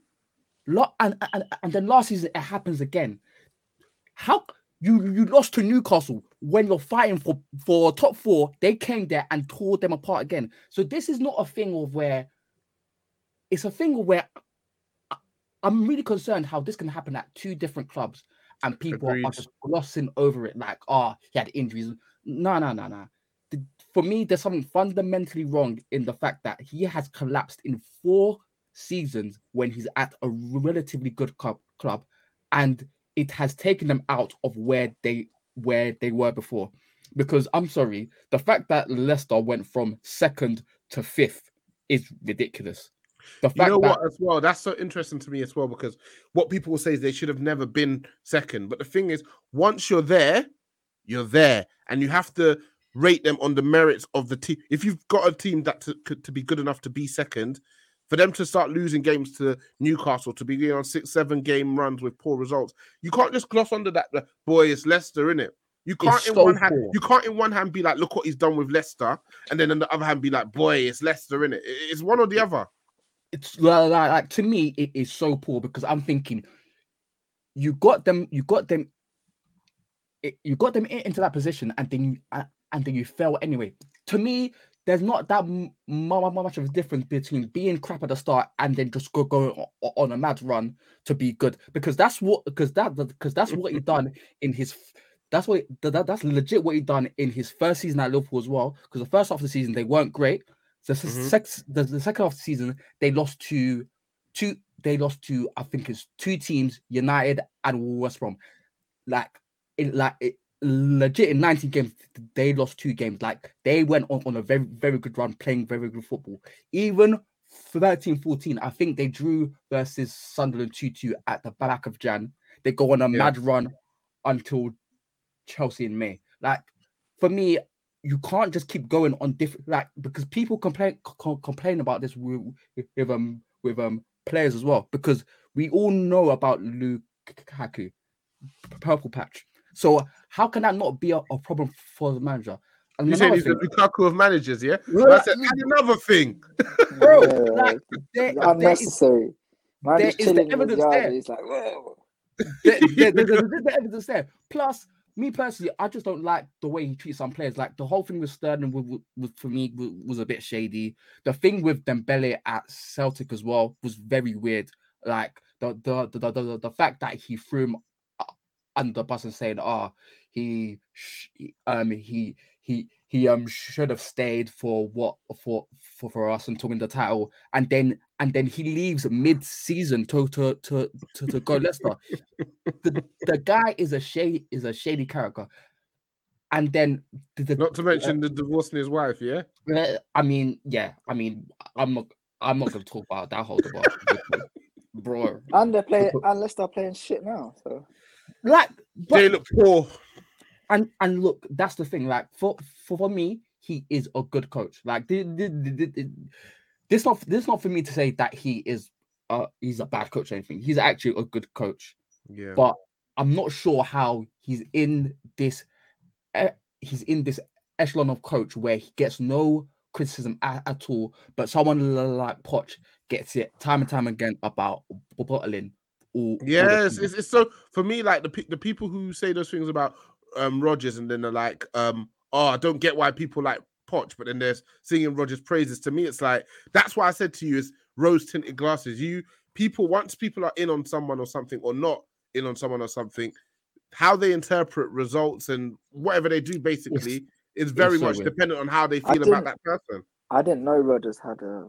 lo- and, and and then last season it happens again. How you you lost to Newcastle when you're fighting for for top four? They came there and tore them apart again. So this is not a thing of where. It's a thing of where I'm really concerned how this can happen at two different clubs and people Agreed. are just glossing over it like, oh, he had injuries. No, no, no, no for me, there's something fundamentally wrong in the fact that he has collapsed in four seasons when he's at a relatively good club, club and it has taken them out of where they where they were before. Because I'm sorry, the fact that Leicester went from second to fifth is ridiculous. The fact you know that... what as well? That's so interesting to me as well because what people will say is they should have never been second. But the thing is, once you're there, you're there, and you have to rate them on the merits of the team. If you've got a team that to, to be good enough to be second, for them to start losing games to Newcastle, to be on six, seven game runs with poor results, you can't just gloss under that. Boy, it's Leicester, in it. You can't it's in so one hand. You can't in one hand be like, look what he's done with Leicester, and then on the other hand be like, boy, it's Leicester, in it. It's one or the other. It's like, like to me, it is so poor because I'm thinking, you got them, you got them, you got them into that position, and then you and then you fell anyway. To me, there's not that much of a difference between being crap at the start and then just go go on a mad run to be good. Because that's what because that because that's what he done in his that's what that, that's legit what he done in his first season at Liverpool as well. Because the first half of the season they weren't great. The, mm-hmm. sex, the, the second half of the season they lost to two they lost to I think it's two teams United and West Brom. Like it like it, legit in 19 games, they lost two games. Like they went on, on a very, very good run, playing very good football. Even 13 14, I think they drew versus Sunderland 2 2 at the back of Jan. They go on a yeah. mad run until Chelsea in May. Like for me, you can't just keep going on different like because people complain co- complain about this with, with um with um players as well because we all know about Lukaku, purple patch. So how can that not be a, a problem for the manager? And you said he's thing, the Lukaku of managers, yeah? Well, that's another thing. Bro, like, there, unnecessary. Man there is the evidence there. He's like, whoa. there, there, there's the evidence there. Plus, me personally, I just don't like the way he treats some players. Like the whole thing with Sterling was, was for me was, was, a bit shady. The thing with Dembele at Celtic as well was very weird. Like the the the the, the, the fact that he threw him under the bus and saying, "Oh, he um he he he um should have stayed for what for for, for us and to win the title and then and then he leaves mid-season to to to to, to go Leicester. the, the guy is a shady is a shady character. and then the, the- Not to mention the divorcing his wife, yeah. uh, I mean, yeah, I mean, I'm not, I'm not gonna talk about that whole debate, bro. And they're playing, and Leicester playing shit now. So Like, but They look poor. and and look, that's the thing. Like for for, for me, he is a good coach. Like thi- thi- thi- this not this not for me to say that he is uh he's a bad coach or anything. He's actually a good coach, Yeah. but I'm not sure how he's in this. Uh, he's in this echelon of coach where he gets no criticism at, at all, but someone like Poch gets it time and time again about bottling. All, all Yes, things. it's, it's so for me like the the people who say those things about um Rodgers and then they're like um oh I don't get why people like Poch but then there's singing Rodgers praises to me it's like that's why I said to you is rose tinted glasses you people once people are in on someone or something or not in on someone or something how they interpret results and whatever they do basically is very so much weird. dependent on how they feel about that person. I didn't know Rodgers had a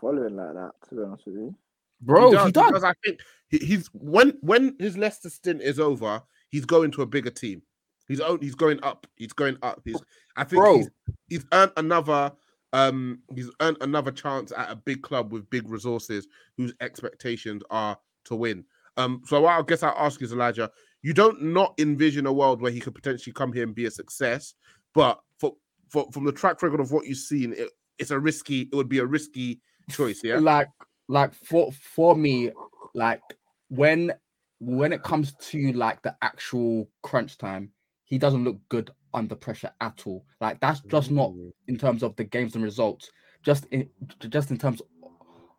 following like that. To be honest with you, bro. He does. because I think he- he's when when his Leicester stint is over, he's going to a bigger team. He's own, he's going up. He's going up. He's I think Bro. he's, he's earned another um he's earned another chance at a big club with big resources whose expectations are to win. Um so I guess I'll ask is Elijah, you don't not envision a world where he could potentially come here and be a success, but for, for from the track record of what you've seen, it, it's a risky, it would be a risky choice, yeah. like like for for me like when when it comes to like the actual crunch time he doesn't look good under pressure at all. Like that's just not Mm. in terms of the games and results just in just in terms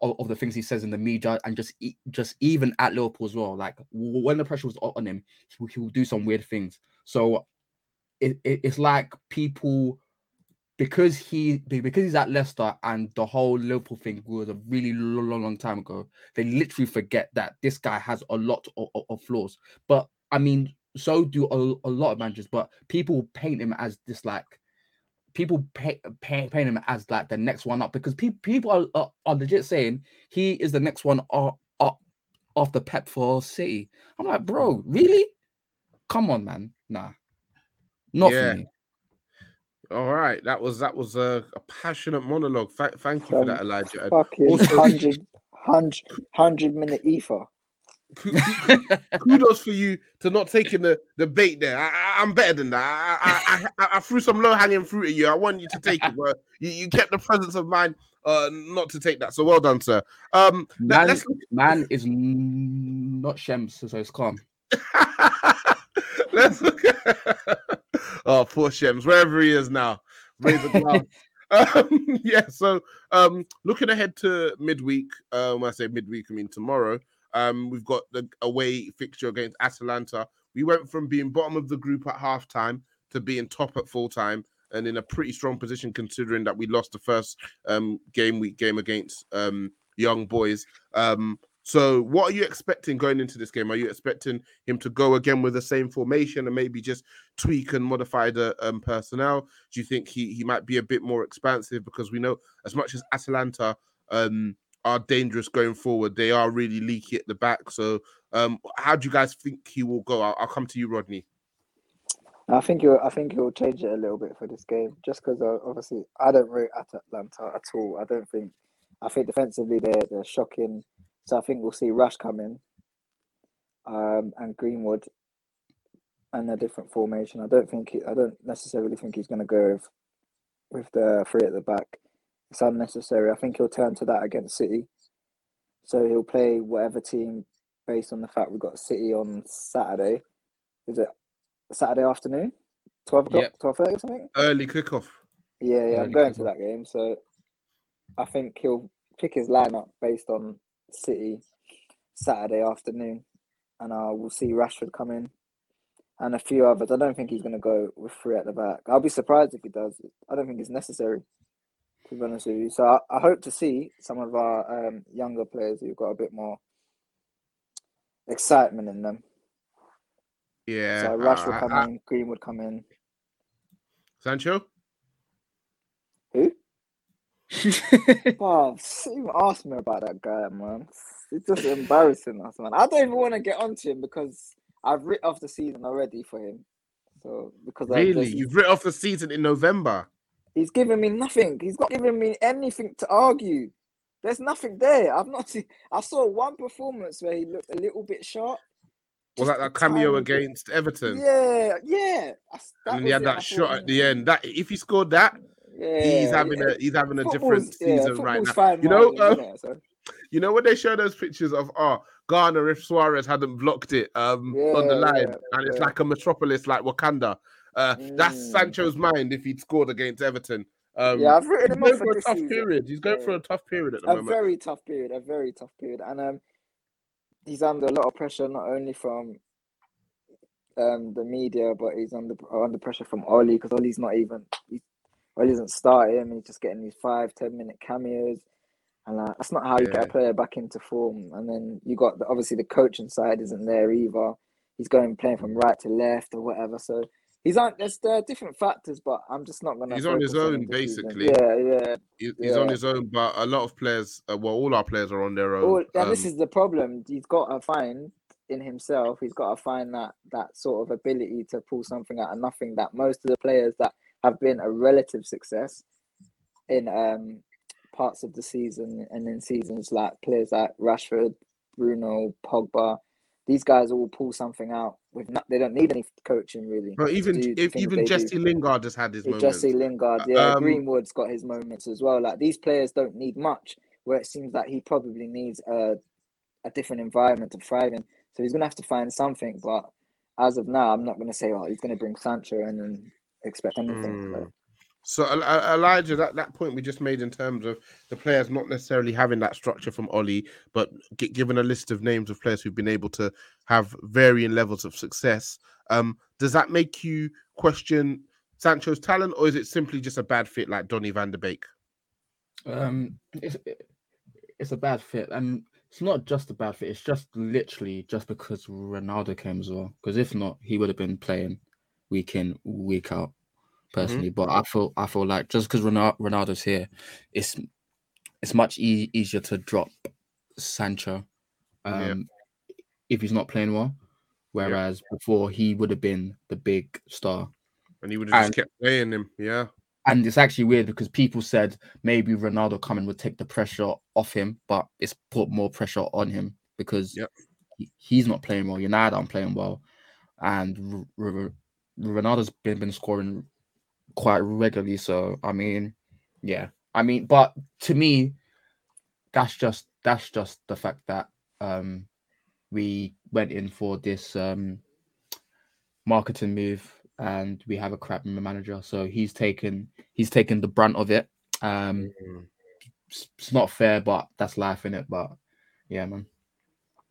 of, of the things he says in the media and just just even at liverpool as well. Like when the pressure was on him he, will- he will do some weird things. So it, it, it's like people because he because he's at Leicester and the whole Liverpool thing was a really long, long, long time ago. They literally forget that this guy has a lot of, of, of flaws. But I mean, so do a, a lot of managers. But people paint him as this like people pay, pay, paint him as like the next one up because pe- people are, are are legit saying he is the next one up, up after Pep for City. I'm like, bro, really? Come on, man. Nah, not Yeah. for me. All right, that was that was a, a passionate monologue. Tha- thank you for Um, that, Elijah. And fucking also- hundred, hundred, hundred minute ether. ku- ku- kudos for you to not taking the, the bait there. I, I, I'm better than that. I, I, I, I threw some low hanging fruit at you. I want you to take it, but you, you kept the presence of mind uh, not to take that. So well done, sir. Um, let, Man, us man is n- not Shems, so it's calm. Let's look at oh poor Shems, wherever he is now. Raise a glass. um, yeah, so um looking ahead to midweek, um when I say midweek, I mean tomorrow. Um, we've got the away fixture against Atalanta. We went from being bottom of the group at halftime to being top at full time and in a pretty strong position considering that we lost the first um game week game against um young boys. Um so what are you expecting going into this game? Are you expecting him to go again with the same formation and maybe just tweak and modify the um, personnel? Do you think he he might be a bit more expansive because we know as much as Atalanta um, are dangerous going forward, they are really leaky at the back. So um, how do you guys think he will go? I'll, I'll come to you, Rodney. I think you'll I think he'll change it a little bit for this game, just because uh, obviously I don't rate Atalanta at all. I don't think. I think defensively they're they're shocking. So I think we'll see Rush come in, um, and Greenwood, and a different formation. I don't think he, I don't necessarily think he's going to go with with the three at the back. It's unnecessary. I think he'll turn to that against City. So he'll play whatever team based on the fact we've got City on Saturday. Is it Saturday afternoon? 12 o'clock, Yep. 12.30 or something? Early kickoff. Yeah, yeah, I'm Early going to that game. So I think he'll pick his lineup based on City Saturday afternoon. And uh, we'll see Rashford come in and a few others. I don't think he's going to go with three at the back. I'll be surprised if he does. I don't think it's necessary, to be honest with you. So I, I hope to see some of our um, younger players who've got a bit more excitement in them. Yeah. So Rush will uh, come uh, in, Greenwood come in. Sancho? Who? Oh, even ask me about that guy, man. It's just embarrassing us, man. I don't even want to get onto him because I've written off the season already for him. So because I Really, just- you've written off the season in November. he's giving me nothing. He's not giving me anything to argue. There's nothing there. I've not seen. I saw one performance where he looked a little bit sharp. Was that that cameo against Everton? Yeah, yeah. And he had. I that shot at the end. That if he scored that, Yeah, he's having yeah. a he's having a different Football's- yeah, season right now. You know, uh? So, You know when they show those pictures of oh Ghana if Suarez hadn't blocked it um on the line, yeah, and it's yeah. like a metropolis like Wakanda. Uh, That's Mm. Sancho's mind if he'd scored against Everton. Um, yeah, I've written he's him off for a tough season. period. He's going for Yeah. a tough period at the a moment. very tough period, a very tough period, and um, he's under a lot of pressure not only from um the media, but he's under under pressure from Ollie because Ollie's not even he, Ollie isn't starting. He's just getting these five ten minute cameos, and like, that's not how you Yeah. get a player back into form. And then you got the, obviously the coaching side isn't there either. He's going playing from right to left or whatever. So he's on. There's there are different factors, but I'm just not gonna. He's on his own, him basically. Yeah, yeah. He- He's on his own, but a lot of players, uh, well, all our players are on their own. Well, and this Um, is the problem. He's got to find in himself. He's got to find that that sort of ability to pull something out of nothing. That most of the players that have been a relative success in um parts of the season and in seasons like players like Rashford, Bruno, Pogba. These guys all pull something out with not, they don't need any coaching really. but even if even they do. Jesse Lingard has had his moments. Jesse Lingard, yeah, Um, Greenwood's got his moments as well. Like these players don't need much, where it seems like he probably needs a a different environment to thrive in. So he's gonna have to find something. But as of now, I'm not gonna say, oh, he's gonna bring Sancho in and expect anything. So, So El- El- Elijah, that, that point we just made in terms of the players not necessarily having that structure from Ollie, but gi- given a list of names of players who've been able to have varying levels of success, um, does that make you question Sancho's talent, or is it simply just a bad fit like Donny van der Beek? Um, it's it's a bad fit, and it's not just a bad fit. It's just literally just because Ronaldo came as well. Because if not, he would have been playing week in week out. Personally, but I feel I feel like just because Ronaldo's here, it's it's much e- easier to drop Sancho, um, Yeah. if he's not playing well. Whereas before he would have been the big star. And he would have just kept playing him. Yeah. And it's actually weird because people said maybe Ronaldo coming would take the pressure off him, but it's put more pressure on him because Yep. he, he's not playing well. United aren't playing well, and R- R- Ronaldo's been been scoring quite regularly. So I mean, yeah, I mean, but to me, that's just that's just the fact that um we went in for this um marketing move and we have a crap manager so he's taken he's taken the brunt of it um Mm. it's, it's not fair but that's life in it but yeah man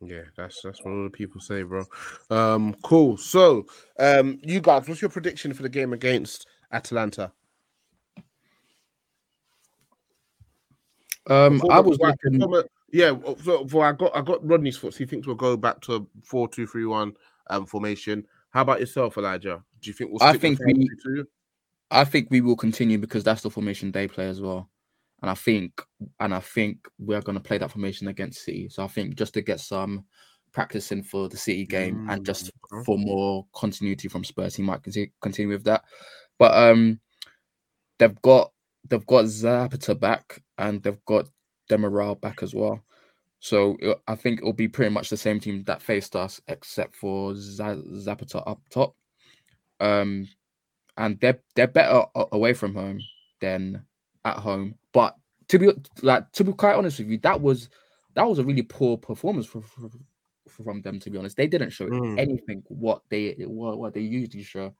Yeah, that's that's what all the people say, bro. Um, cool. So, um, you guys, what's your prediction for the game against Atalanta? um i was looking yeah. So, for I got I got Rodney's thoughts. He thinks we'll go back to a four-two-three-one um formation. How about yourself, Elijah? Do you think we'll? I think we- I think we will continue because that's the formation they play as well. And I think and I think we're gonna play that formation against City. So I think just to get some practice in for the City game and just Mm, for more continuity from Spurs, he might continue, continue with that. But um they've got they've got Zapata back and they've got Demiral back as well. So it- I think it'll be pretty much the same team that faced us, except for Z- Zapata up top. Um, and they're they're better away from home than at home. But to be like to be quite honest with you, that was that was a really poor performance for, for, from them. To be honest, they didn't show Mm. anything what they what, what they usually show.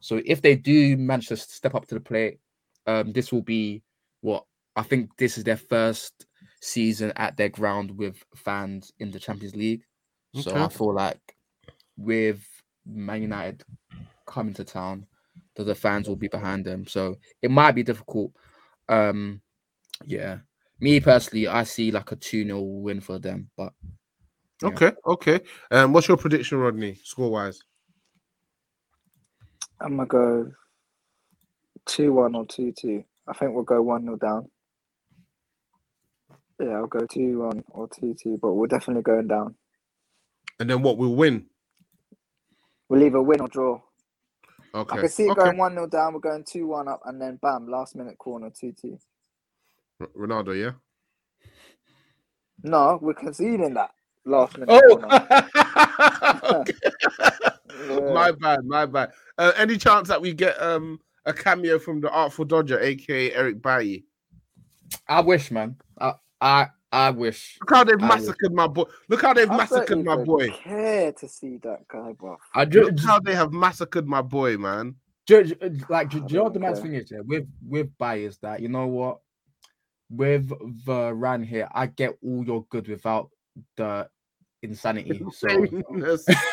So if they do manage to step up to the plate, um, this will be what I think. This is their first season at their ground with fans in the Champions League. So I feel like with Man United coming to town, that the fans will be behind them. So it might be difficult. Um, yeah. Me personally, I see like a 2 0 win for them. But Yeah. Okay, okay. Um, what's your prediction, Rodney, score wise? I'm gonna go two one or two two. I think we'll go one 0 down. Yeah, I'll go two one or two two, but we're definitely going down. And then what? We'll win. We'll either win or draw. Okay. I can see it okay. going one 0 down. We're going two one up, and then bam, last minute corner two two. R- Ronaldo, yeah. No, we're conceding that last minute. Oh, corner. okay. Yeah. my bad, my bad. Uh, any chance that we get um a cameo from the Artful Dodger, aka Eric Bailly? I wish, man. I I I wish. Look how they've I- massacred my boy. Look how they've I massacred my boy. Care to see that guy, bro. I just, Look how they have massacred my boy, man. Ju- ju- like, do you know what the don't thing is? Yeah, with with bias that you know what, with the run here, I get all your good without the insanity. So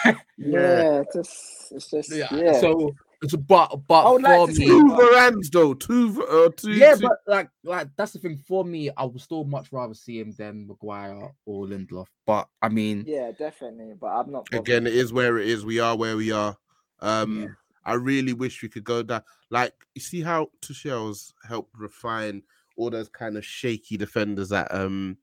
Yeah, yeah. it's just, it's just, yeah, yeah. so it's but but I would like to me, Two Varans though. Two, uh, two. yeah, two- but like like that's the thing for me. I would still much rather see him than Maguire or Lindelof. But I mean, yeah, definitely. But I'm not. bothered. again, it is where it is. We are where we are. Um, Yeah. I really wish we could go down. Like, you see how Tuchel's helped refine all those kind of shaky defenders that um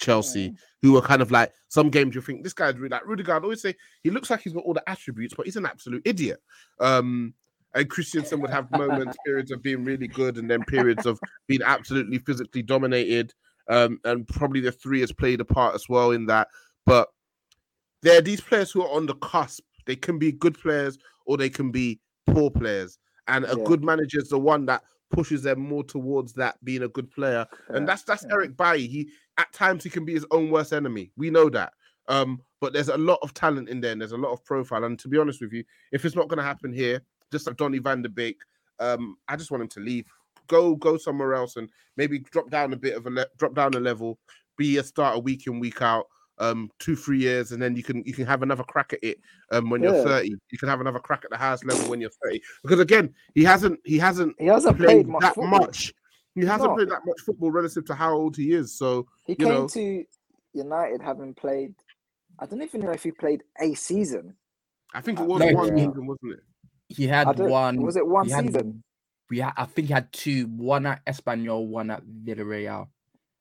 Chelsea, who were kind of like some games you think this guy's really like Rudiger. I'd always say he looks like he's got all the attributes, but he's an absolute idiot. Um, and Christensen would have moments, periods of being really good, and then periods of being absolutely physically dominated. Um, and probably the three has played a part as well in that. But there are these players who are on the cusp. They can be good players or they can be poor players. And a Yeah. good manager is the one that pushes them more towards that being a good player. And that's that's yeah. Eric Bailly. He at times he can be his own worst enemy. We know that. Um, but there's a lot of talent in there and there's a lot of profile. And to be honest with you, if it's not gonna happen here, just like Donny van der Beek, um, I just want him to leave. Go go somewhere else and maybe drop down a bit of a le- drop down a level, be a starter week in, week out, um, two, three years, and then you can you can have another crack at it um when you're 30. You can have another crack at the highest level when you're 30. Because again, he hasn't he hasn't He hasn't played, played much that football. much. He hasn't not. played that much football relative to how old he is. So He you came know. to United having played. I don't even know if he played a season. I think it was no, one he- season, wasn't it? he had one. Was it one he had- season? We had, I think he had two. One at Espanyol, one at Villarreal.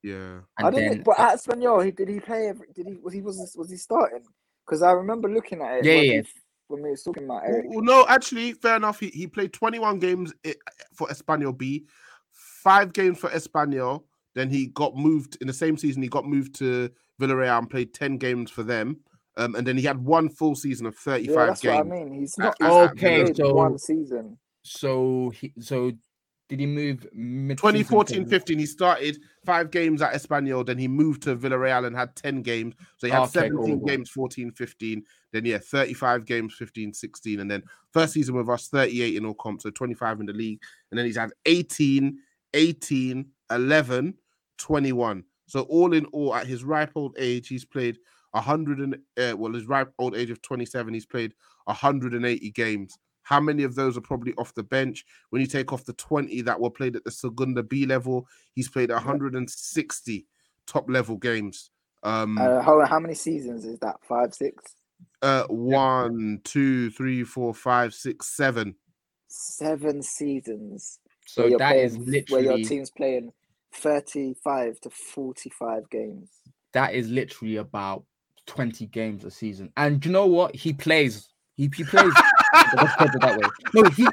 Yeah. And I didn't. then but at Espanyol, he did he play? Every, did he was he was was he starting? Because I remember looking at it. Yeah, when, yeah. he- when we were talking about Well, Eric. well, no, actually, fair enough. He, he played 21 games for Espanyol B, five games for Espanyol. Then he got moved in the same season. He got moved to Villarreal and played 10 games for them. Um, and then he had one full season of 35 Yeah, that's games. what I mean. He's not he's Okay, so- one season. so he so did he move mid 2014 15, he started five games at Espanyol. Then he moved to Villarreal and had 10 games. So he had Okay, 17 cool, cool. games, 14 15. Then, yeah, 35 games, 15 16. And then first season with us, 38 in all comps. So 25 in the league. And then he's had 18, 18, 11, 21. So all in all, at his ripe old age, he's played 100 and uh, well, his ripe old age of 27, he's played 180 games. How many of those are probably off the bench? When you take off the 20 that were played at the Segunda B level, he's played 160 top level games. Um, Uh, how how many seasons is that? Five, six, uh, one, two, three, four, five, six, seven. seven seasons. So where you're that is playing- where your team's playing thirty-five to forty-five games. that is literally about 20 games a season. And you know what? He plays. He, he plays. Let's put it that way. No, he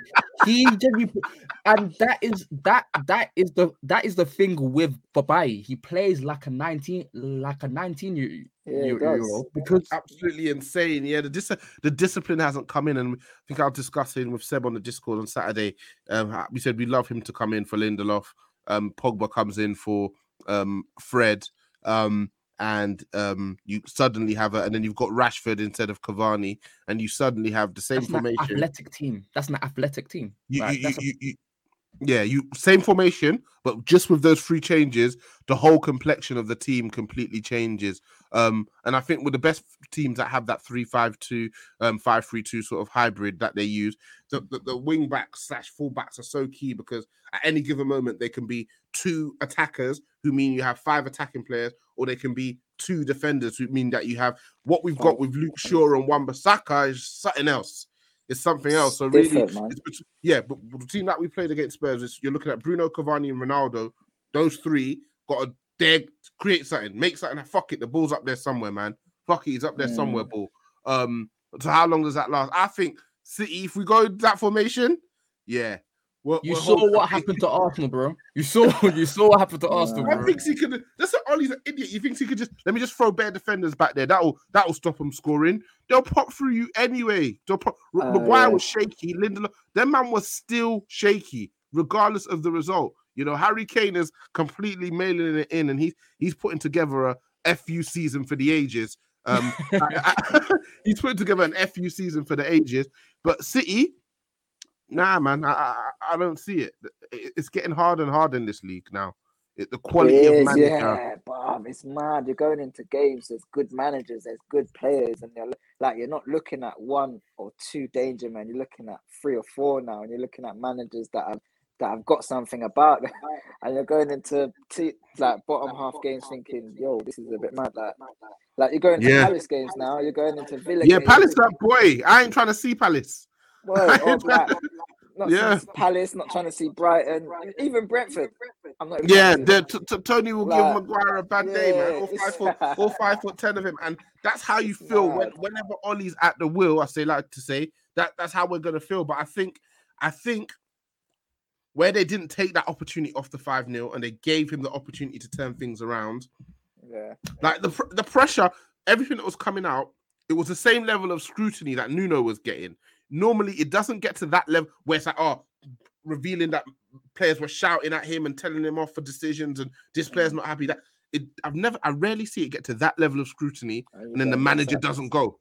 he genuinely and that is that that is the that is the thing with Babai. He plays like a 19 like a 19 year, Yeah, year, old because Absolutely insane. Yeah, the dis- the discipline hasn't come in, and I think I was discussing with Seb on the Discord on Saturday. Um, we said we love him to come in for Lindelof. Um, Pogba comes in for um Fred. Um, and um, you suddenly have a, and then you've got Rashford instead of Cavani, and you suddenly have the same that's an formation. athletic team. That's an athletic team. You, right? you, That's a- you, you, yeah, you same formation, but just with those three changes, the whole complexion of the team completely changes. Um, and I think with the best teams that have that three-five-two, um, five-three-two sort of hybrid that they use, the, the, the wing backs slash fullbacks are so key because at any given moment they can be two attackers who mean you have five attacking players, or they can be two defenders who mean that you have what we've got with Luke Shaw and Wan-Bissaka is something else. It's something else. So really, it's yeah, but the team that we played against Spurs is you're looking at Bruno Cavani and Ronaldo. Those three got to dare create something, make something. Fuck it, the ball's up there somewhere, man. Fuck it, he's up there somewhere, ball. Um, so how long does that last? I think City, if we go that formation, yeah. We're, you we're saw hoping. what happened to Arsenal, bro. You saw you saw what happened to Arsenal. Bro. I think he could. That's what Ollie's an idiot. He thinks he could just let me just throw bare defenders back there. That'll that'll stop him scoring. They'll pop through you anyway. They'll pop. Uh, Maguire yeah. was shaky. Lindelof, that man was still shaky, regardless of the result. You know, Harry Kane is completely mailing it in, and he's he's putting together a FU season for the ages. Um, I, I, he's putting together an FU season for the ages. But City, Nah, man, I, I, I don't see it. It's getting harder and harder in this league now. It, the quality is, of manager. Yeah, Bob, it's mad. You're going into games. There's good managers. There's good players, and you're like you're not looking at one or two danger men. You're looking at three or four now, and you're looking at managers that have that have got something about them. and you're going into t- like bottom half games thinking, "Yo, this is a bit mad." Like, like you're going to yeah. Palace games now. You're going into Villa. Yeah, games. Palace, that boy. I ain't trying to see Palace. Well, oh, like, oh, not yeah. Palace, not trying to see Brighton, even Brentford. I'm not. Yeah, the, t- t- Toney will like, give Maguire a bad yeah, day, man. All five foot, all five foot ten of him, and that's how you feel when, whenever Ollie's at the wheel. I say like to say that that's how we're gonna feel. But I think, I think where they didn't take that opportunity off the five 0 and they gave him the opportunity to turn things around. Yeah, like the the pressure, everything that was coming out, it was the same level of scrutiny that Nuno was getting normally it doesn't get to that level where it's like, oh, revealing that players were shouting at him and telling him off for decisions and this player's not happy. That it, I've never, I rarely see it get to that level of scrutiny, and then the manager doesn't go.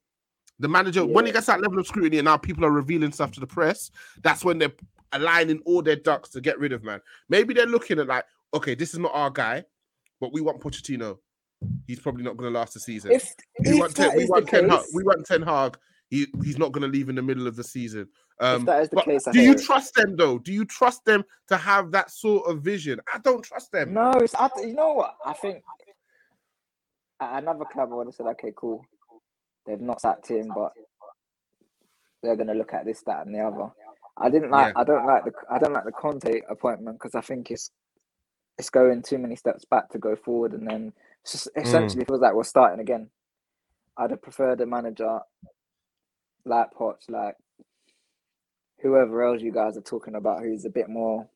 The manager, yeah. when he gets that level of scrutiny, and now people are revealing stuff to the press, that's when they're aligning all their ducks to get rid of man. Maybe they're looking at like, okay, this is not our guy, but we want Pochettino. He's probably not going to last the season. If, we, if want ten, we, want ten, we want Ten Hag. He, he's not going to leave in the middle of the season. Um, if that is the case, do you it. trust them though? Do you trust them to have that sort of vision? I don't trust them. No, it's I, you know what I think. another club, I would have said, okay, cool. They've not sacked him, but they're going to look at this, that, and the other. I didn't like. Yeah. I don't like the. I don't like the Conte appointment because I think it's it's going too many steps back to go forward, and then just essentially mm. feels like we're starting again. I'd have preferred a manager like Potts, like whoever else you guys are talking about, who's a bit more,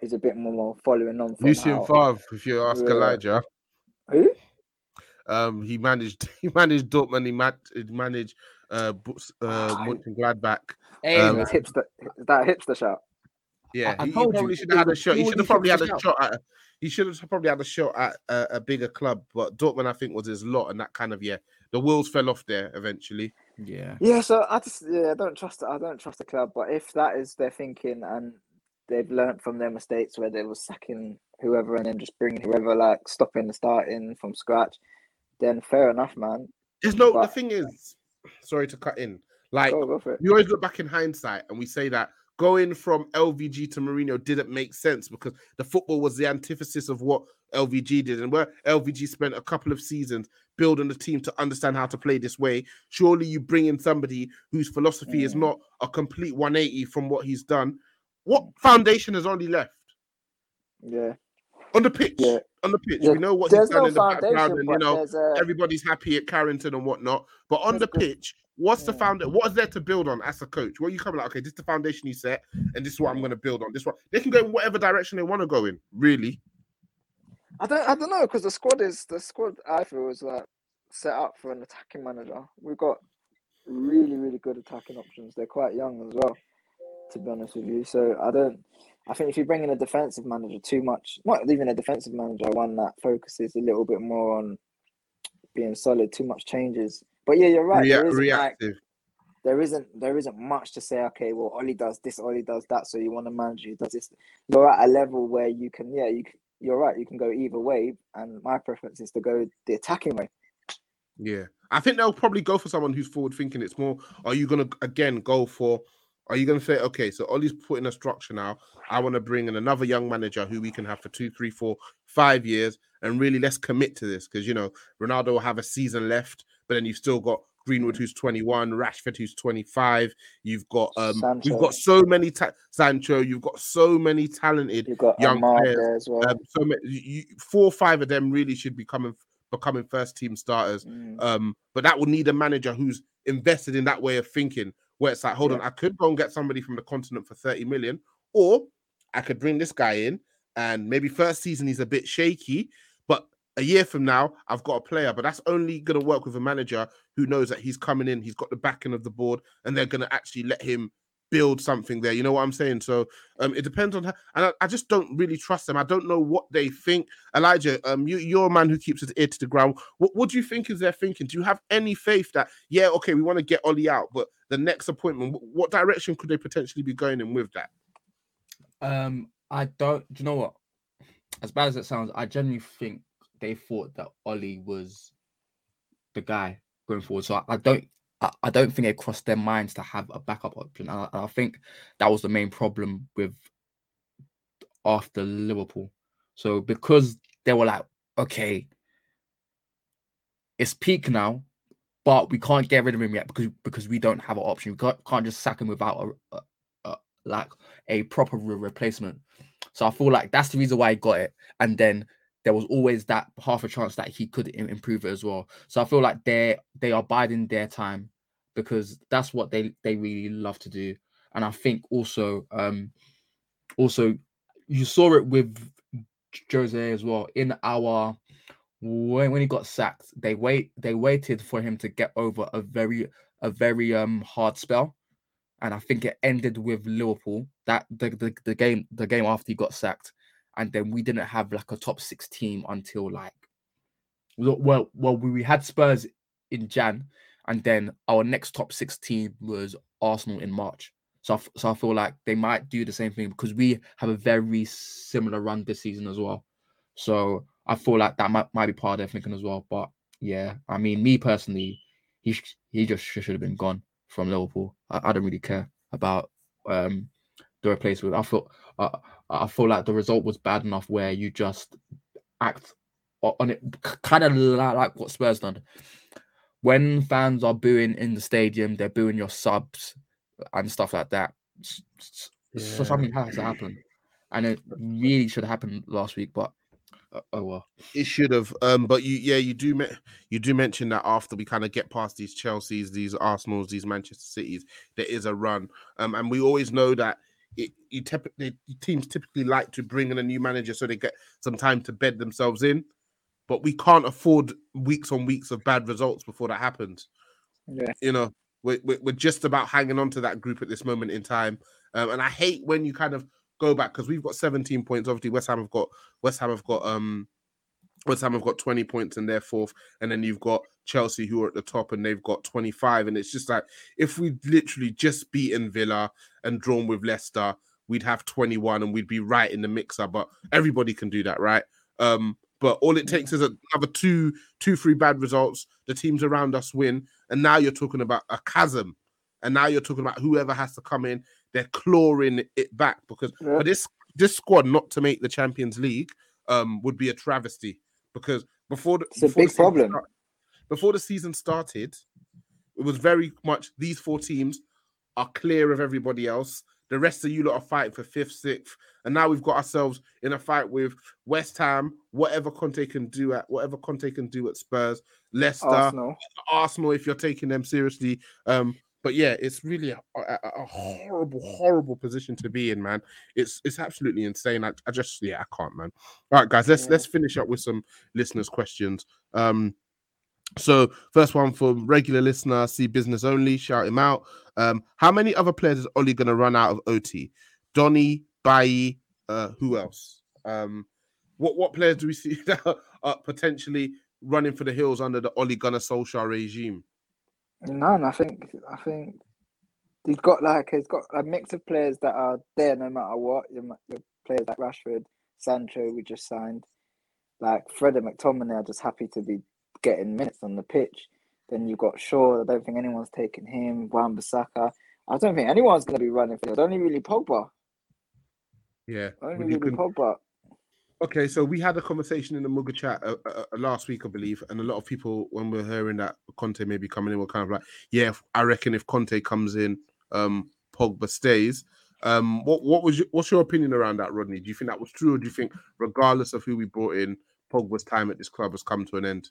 who's a bit more following on. From Lucien Favre, if you ask yeah. Elijah. Who? Um, he managed. He managed Dortmund. He, man, he managed uh, uh, Mönchengladbach. Hey, um, hipster, that hipster shot? Yeah, I, he, he probably should have had a shot. He should have probably had a shot at. He should have probably had a shot at a, a, bigger club, but Dortmund, I think, was his lot, and that kind of yeah, the wheels fell off there eventually. Yeah. Yeah. So I just yeah I don't trust I don't trust the club. But if that is their thinking and they've learned from their mistakes where they were sacking whoever and then just bringing whoever like stopping the starting from scratch, then fair enough, man. There's no but, the thing is, sorry to cut in. Like go, go we always look back in hindsight and we say that going from LVG to Mourinho didn't make sense because the football was the antithesis of what LVG did, and where LVG spent a couple of seasons building the team to understand how to play this way. Surely you bring in somebody whose philosophy mm. is not a complete 180 from what he's done. What foundation has Ollie left? Yeah. On the pitch, yeah. on the pitch, yeah. we know what he's done no in the background, and you know a... everybody's happy at Carrington and whatnot. But on the pitch, what's yeah. the foundation? What is there to build on as a coach? What are you coming like? Okay, this is the foundation you set, and this is what I'm going to build on. This one, they can go in whatever direction they want to go in. Really, I don't I don't know because the squad is the squad I feel is like set up for an attacking manager. We've got really really good attacking options. They're quite young as well, to be honest with you. So I don't. I think if you bring in a defensive manager too much, not even a defensive manager, one that focuses a little bit more on being solid, too much changes. But yeah, you're right. Rea- reactive. Like, there isn't there isn't much to say. Okay, well, Ollie does this, Ollie does that. So you want a manager who does this. You're at a level where you can, yeah, you can, you're right. You can go either way, and my preference is to go the attacking way. Yeah, I think they'll probably go for someone who's forward thinking. It's more, are you gonna again go for? Are you gonna say, okay, so Ollie's putting a structure now. I want to bring in another young manager who we can have for two, three, four, five years, and really let's commit to this because you know Ronaldo will have a season left, but then you've still got Greenwood, who's 21, Rashford, who's 25. You've got um, Sancho. you've got so many ta- Sancho. You've got so many talented young players. Well. Um, so many, you, four or five of them really should be coming becoming first team starters. Mm. Um, but that will need a manager who's invested in that way of thinking. where it's like, hold Yeah. on, I could go and get somebody from the continent for 30 million, or I could bring this guy in and maybe first season he's a bit shaky, a year from now, I've got a player, but that's only going to work with a manager who knows that he's coming in, he's got the backing of the board, and they're going to actually let him build something there. You know what I'm saying? So um, it depends on how, and I, I just don't really trust them. I don't know what they think. Elijah, um, you, you're a man who keeps his ear to the ground. What, what do you think is their thinking? Do you have any faith that, yeah, okay, we want to get Ollie out, but the next appointment, wh- what direction could they potentially be going in with that? Um, I don't. Do you know what? As bad as it sounds, I genuinely think they thought that Ollie was the guy going forward. So I, I don't. I, I don't think it crossed their minds to have a backup option. And I, and I think that was the main problem with after Liverpool. So because they were like, okay, it's peak now, but we can't get rid of him yet because because we don't have an option. We can't, can't just sack him without a, a, a like a proper re- replacement. So I feel like that's the reason why he got it. And then there was always that half a chance that he could improve it as well. So I feel like they they are biding their time because that's what they they really love to do. And I think also um also you saw it with Jose as well in our when when he got sacked. They wait they waited for him to get over a very a very um hard spell and I think it ended with Liverpool that the, the, the game the game after he got sacked, and then we didn't have like a top six team until like well well, we had Spurs in Jan, and then our next top six team was Arsenal in March. So I, so I feel like they might do the same thing because we have a very similar run this season as well. So I feel like that might, might be part of their thinking as well. But yeah, I mean, me personally, he he just should have been gone from Liverpool. I, I don't really care about um the replacement. I feel uh, I feel like the result was bad enough where you just act on it, kind of like, what Spurs done. When fans are booing in the stadium, they're booing your subs and stuff like that. S- So Yeah. something has to happen, and it really should have happened last week. But uh, oh well. It should have, um, but you, yeah, you do, me- you do mention that after we kind of get past these Chelseas, these Arsenals, these Manchester Cities, there is a run, um, and we always know that it, you typically teams typically like to bring in a new manager so they get some time to bed themselves in, but we can't afford weeks on weeks of bad results before that happens. Yeah. You know, we're, we're, we're just about hanging on to that group at this moment in time, um, and I hate when you kind of go back because we've got 17 points. Obviously, West Ham have got West Ham have got um West Ham have got 20 points in their fourth, and then you've got Chelsea who are at the top and they've got 25. And it's just like if we literally just beaten Villa and drawn with Leicester, we'd have 21 and we'd be right in the mixer. But everybody can do that, right? Um, but all it takes is another two, two, three bad results. The teams around us win, and now you're talking about a chasm, and now you're talking about whoever has to come in. They're clawing it back because Yeah. for this this squad not to make the Champions League um would be a travesty because before the, It's before the big season problem. before the season started, it was very much these four teams are clear of everybody else. The rest of you lot are fighting for fifth, sixth, and now we've got ourselves in a fight with West Ham. Whatever Conte can do at whatever Conte can do at Spurs, Leicester, Arsenal. Arsenal, if you're taking them seriously. Um, but yeah, it's really a, a, a horrible, horrible position to be in, man. It's it's absolutely insane. I, I just yeah, I can't, man. All right, guys, let's Yeah. let's finish up with some listeners' questions. Um, so first one from regular listener, see business only, shout him out. Um, how many other players is Ollie gonna run out of OT? Donny, Bailly, uh, who else? Um, what what players do we see that are, are potentially running for the hills under the Ollie Gunnar Solskjaer regime? None. I think. I think he's got like he's got a mix of players that are there no matter what. Your, players like Rashford, Sancho, we just signed. Like Fred and McTominay are just happy to be getting minutes on the pitch. Then you've got Shaw. I don't think anyone's taking him. Wan Bissaka. I don't think anyone's going to be running for it. Only really Pogba. Yeah. Only really con- Pogba. Okay, so we had a conversation in the Muga chat uh, uh, uh, last week, I believe, and a lot of people, when we're hearing that Conte may be coming in, were kind of like, "Yeah, if- I reckon if Conte comes in, um, Pogba stays." Um, what what was your, what's your opinion around that, Rodney? Do you think that was true, or do you think, regardless of who we brought in, Pogba's time at this club has come to an end?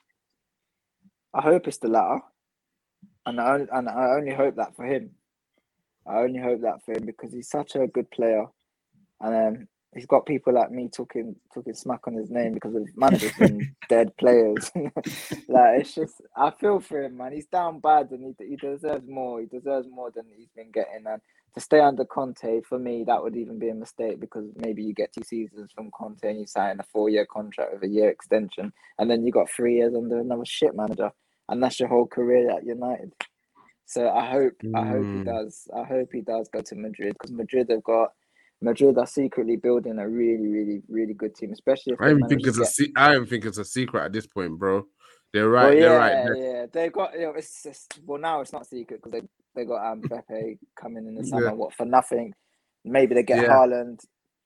I hope it's the latter, and I on- and I only hope that for him. I only hope that for him because he's such a good player, and um, he's got people like me talking talking smack on his name because of managers and dead players. like it's just, I feel for him, man. He's down bad, and he he deserves more. He deserves more than he's been getting, and to stay under Conte for me that would even be a mistake because maybe you get two seasons from Conte and you sign a four year contract with a year extension, and then you got three years under another shit manager, and that's your whole career at United. So I hope mm. I hope he hmm. does. I hope he does go to Madrid because Madrid have got Madrid are secretly building a really, really, really good team, especially. I don't think it's get... a se- I don't think it's a secret at this point, bro. They're right. Well, yeah, they're right. They're... Yeah, they've got. You know, it's just, well now it's not secret because they they got um Mbappe coming in the summer. Yeah. What for nothing? Maybe they get yeah. Haaland.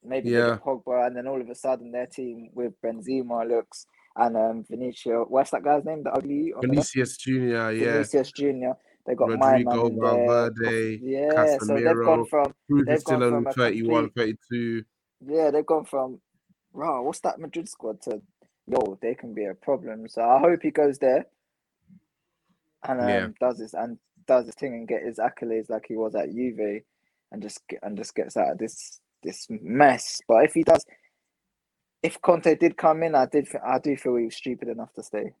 Maybe yeah. they get Pogba, and then all of a sudden their team with Benzema looks and um Vinicius. What's that guy's name? The ugly Vinicius Junior. Yeah, Vinicius Junior. They got Rodrygo, Valverde, yeah. Casemiro, so they've gone from they've still gone from 31, complete, 32. Yeah, they've gone from wow, what's that Madrid squad to yo, they can be a problem. So I hope he goes there and um, yeah. does this and does this thing and get his accolades like he was at Juve and just get, and just gets out of this this mess. But if he does, if Conte did come in, I did I do feel he was stupid enough to stay.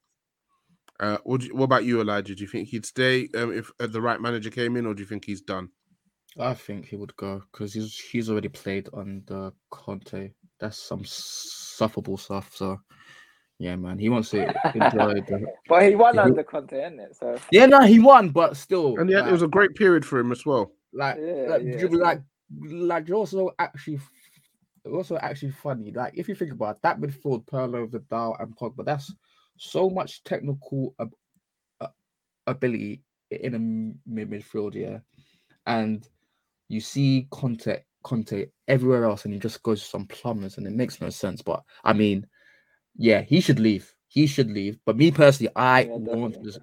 Uh, what, you, what about you, Elijah? Do you think he'd stay um, if uh, the right manager came in, or do you think he's done? I think he would go because he's he's already played on the Conte. That's some sufferable stuff. So, yeah, man, he wants to enjoy the. but he won he, under Conte, isn't it? So yeah, no, he won, but still, and yeah, like, it was a great period for him as well. Like, yeah, like, yeah. like, like, also actually, also actually funny. Like, if you think about it, that midfield, Pirlo, Vidal, and Pogba, that's so much technical ab- uh, ability in a mid midfield, yeah, and you see Conte Conte everywhere else, and he just goes to some plumbers, and it makes no sense. But I mean, yeah, he should leave. He should leave. But me personally, I yeah, want to.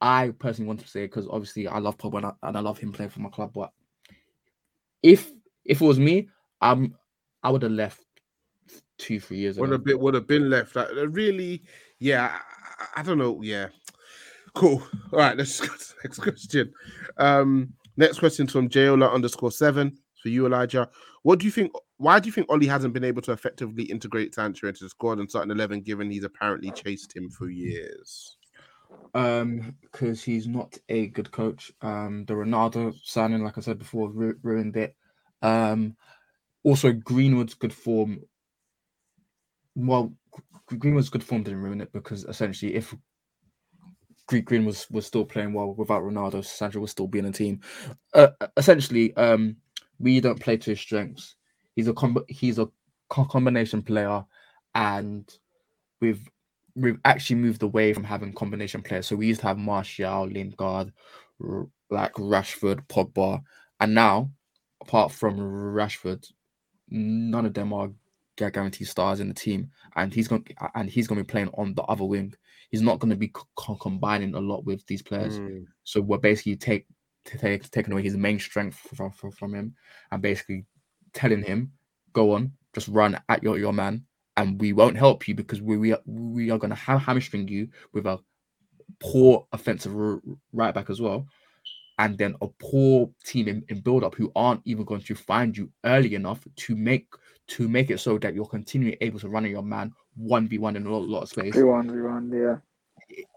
I personally want to say because obviously I love Pogba and I, and I love him playing for my club. But if if it was me, um, I would have left two three years. Would have been would have been left. Like, really, yeah, I, I, don't know. Yeah, cool. All right, let's go to the next question. Um, next question from Jayola underscore seven for you, Elijah. What do you think? Why do you think Ollie hasn't been able to effectively integrate Sancho into the squad and starting eleven, given he's apparently chased him for years? Um, because he's not a good coach. Um, the Ronaldo signing, like I said before, ru- ruined it. Um, also Greenwood's good form. Well, Greenwood's good form didn't ruin it because essentially, if Green was was still playing well without Ronaldo, Sancho was still being a team. Uh, essentially, um, we don't play to his strengths. He's a com- he's a combination player, and we've we've actually moved away from having combination players. So we used to have Martial, Lingard, R- like Rashford, Pogba, and now, apart from Rashford, none of them are guaranteed stars in the team, and he's going and he's going to be playing on the other wing. He's not going to be co- combining a lot with these players. Mm. So we're basically take, take taking away his main strength from, from, from him, and basically telling him, "Go on, just run at your your man, and we won't help you because we we are, we are going to have hamstring you with a poor offensive right back as well." and then a poor team in, in build up who aren't even going to find you early enough to make to make it so that you're continually able to run your man one v one in a lot, lot of space. One v one, yeah.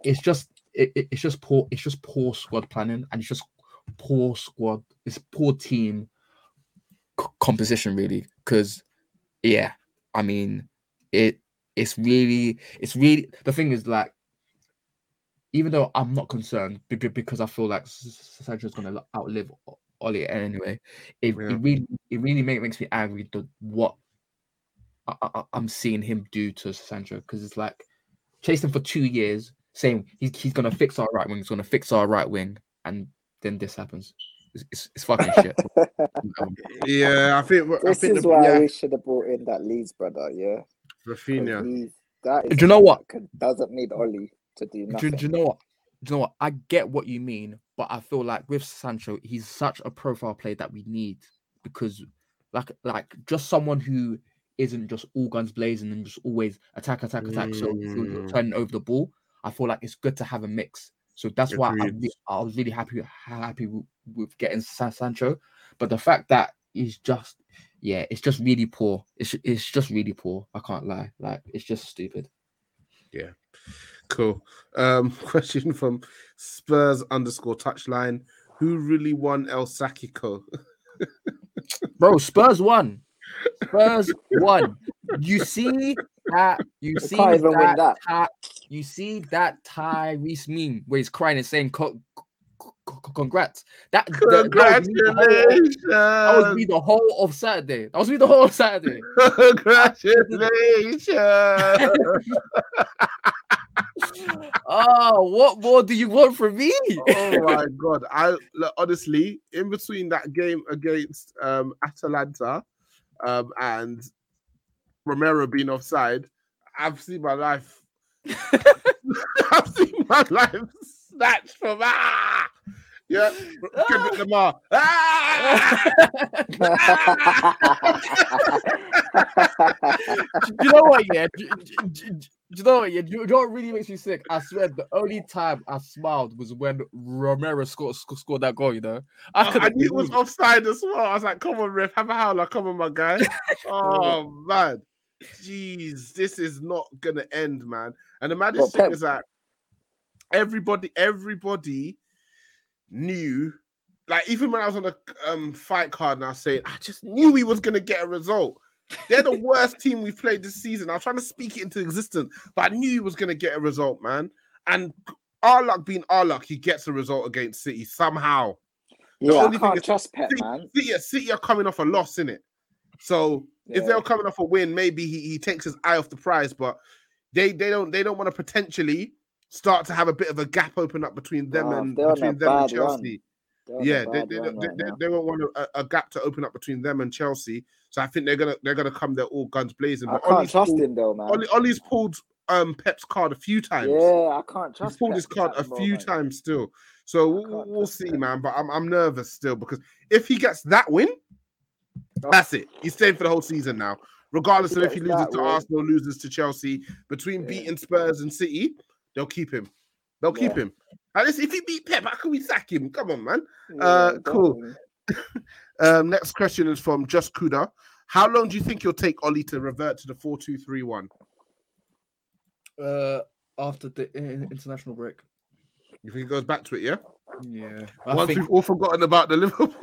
It's just it, it's just poor. It's just poor squad planning, and it's just poor squad. It's poor team c- composition, really. Because yeah, I mean, it it's really it's really the thing is like even though I'm not concerned because I feel like Sancho's going to outlive Ollie anyway, it, yeah. it really it really make, makes me angry to what I, am seeing him do to Sancho because it's like chasing for two years, saying he's, he's going to fix our right wing, he's going to fix our right wing, and then this happens. It's, it's, it's fucking shit. yeah, I think this I think is the, why yeah. we should have brought in that Leeds brother. Yeah, Raphinha. That is do you know what doesn't need Ollie to do nothing. Do, do you know what? You know what? I get what you mean, but I feel like with Sancho, he's such a profile player that we need because, like, like just someone who isn't just all guns blazing and just always attack, attack, attack. Mm. So you're turning over the ball. I feel like it's good to have a mix. So that's why I, Agreed. re- I was really happy happy with, with getting San Sancho. But the fact that he's just yeah, it's just really poor. It's it's just really poor. I can't lie. Like it's just stupid. Cool. Um, question from Spurs underscore touchline. Who really won El Sackico? Bro, Spurs won. Spurs won. You see that? You They see can't win that? that. Ty- you see that Tyrese meme where he's crying and saying co- co- co- congrats. That, that, that was the whole- Congratulations! that was me the whole of Saturday. That was me the whole of Saturday. Congratulations! Oh, what more do you want from me? oh my god! I look, honestly, in between that game against um, Atalanta um, and Romero being offside, I've seen my life. I've seen my life snatched from ah. Yeah, Kendrick Lamar. Ah! you know what? Yeah, do, do- do- do you know what? Yeah, you know what really makes me sick? I swear, the only time I smiled was when Romero scored scored that goal. You know, I I couldn't knew it was offside as well. I was like, "Come on, ref, have a howler, come on, my guy." oh man, jeez, this is not gonna end, man. And the maddest Well, thing Pep- is that everybody, everybody knew. Like even when I was on the um, fight card and I was saying, I just knew he was gonna get a result. They're the worst team we've played this season. I was trying to speak it into existence, but I knew he was gonna get a result, man. And our luck being our luck, he gets a result against City somehow. yeah, I can't trust Pep, City, man. City, City are coming off a loss, in it. So if they're coming off a win, maybe he, he takes his eye off the prize. But they they don't they don't want to potentially start to have a bit of a gap open up between them Nah, and they're on a between them and. Chelsea. They're on a Yeah, they they, don't- they, right they, they won't want a, a gap to open up between them and Chelsea. So I think they're gonna they're gonna come there all guns blazing. I But can't Ollie's trust pulled, him though, man. Ollie, Ollie's pulled um Pep's card a few times. Yeah, I can't trust. He's pulled Pep his card a few times still. So we'll, we'll see, man. But I'm I'm nervous still because if he gets that win, Oh. that's it. He's staying for the whole season now. Regardless of if he loses to win- Arsenal, loses to Chelsea, between Yeah. beating Spurs and City, they'll keep him. They'll keep him. At least if he beat Pep, how can we sack him? Come on, man. Yeah, Uh, cool. Um, next question is from Just Kuda. How long do you think it'll take Ollie to revert to the 4 2 3 1? Uh, after the international break. You think he goes back to it, yeah? Yeah, I Once think we've all forgotten about the Liverpool.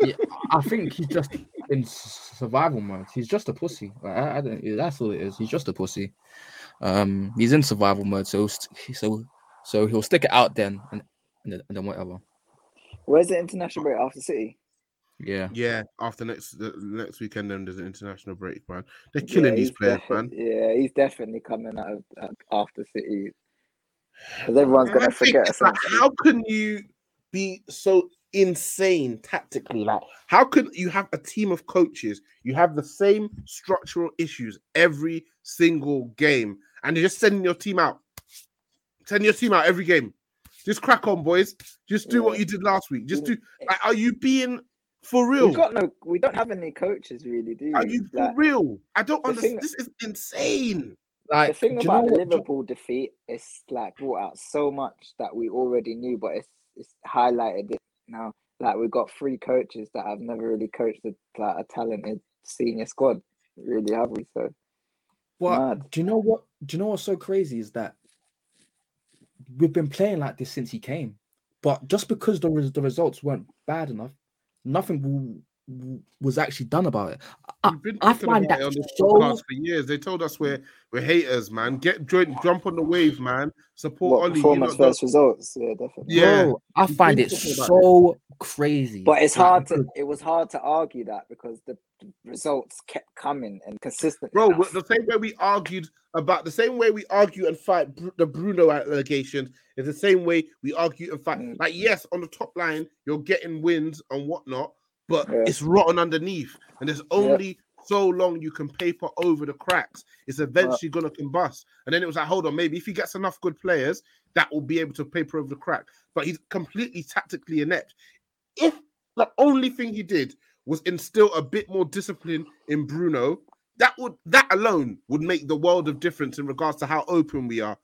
I think he's just in survival mode. He's just a pussy. Like, I, I don't. That's all it is. He's just a pussy. Um, he's in survival mode, so st- so so he'll stick it out then, and and then, whatever. Where's the international break after City? Yeah, yeah, after next the next weekend, then there's an international break, man. They're killing Yeah, these he's players, defi- man. Yeah, he's definitely coming out of, uh, after City. Because everyone's gonna think forget. like, how can you be so insane tactically? Like, how can you have a team of coaches? You have the same structural issues every single game, and you're just sending your team out, sending your team out every game. Just crack on, boys. Just do what you did last week. Just do. Like, are you being for real? We've got no. We don't have any coaches really, do Are we? you for Like, real? I don't understand. thing- This is insane. like the thing do you know about the what- do- Liverpool defeat it's like brought out so much that we already knew, but it's it's highlighted it now. Like we've got three coaches that have never really coached a, like a talented senior squad, really, have we? So What mad. do you know? What do you know? What's so crazy is that we've been playing like this since he came, but just because the the results weren't bad enough, nothing w- w- was actually done about it. I, We've been I find about that it on this so podcast for years. They told us we're we're haters, man. Get join, jump on the wave, man. Support What Ollie. Performance lot don't- first results? Yeah, definitely. Yeah. Bro, I find it talking about so crazy. But it's hard to it was hard to argue that because the the results kept coming and consistent. Bro, enough. the same way we argued about the same way we argue and fight Bru- the Bruno allegations is the same way we argue and fight. Mm. Like, yes, on the top line, you're getting wins and whatnot, but Yeah. it's rotten underneath, and there's only so long you can paper over the cracks. It's eventually gonna combust. And then it was like, hold on, maybe if he gets enough good players, that will be able to paper over the crack. But he's completely tactically inept. If the only thing he did was instill a bit more discipline in Bruno, that would that alone would make the world of difference in regards to how open we are.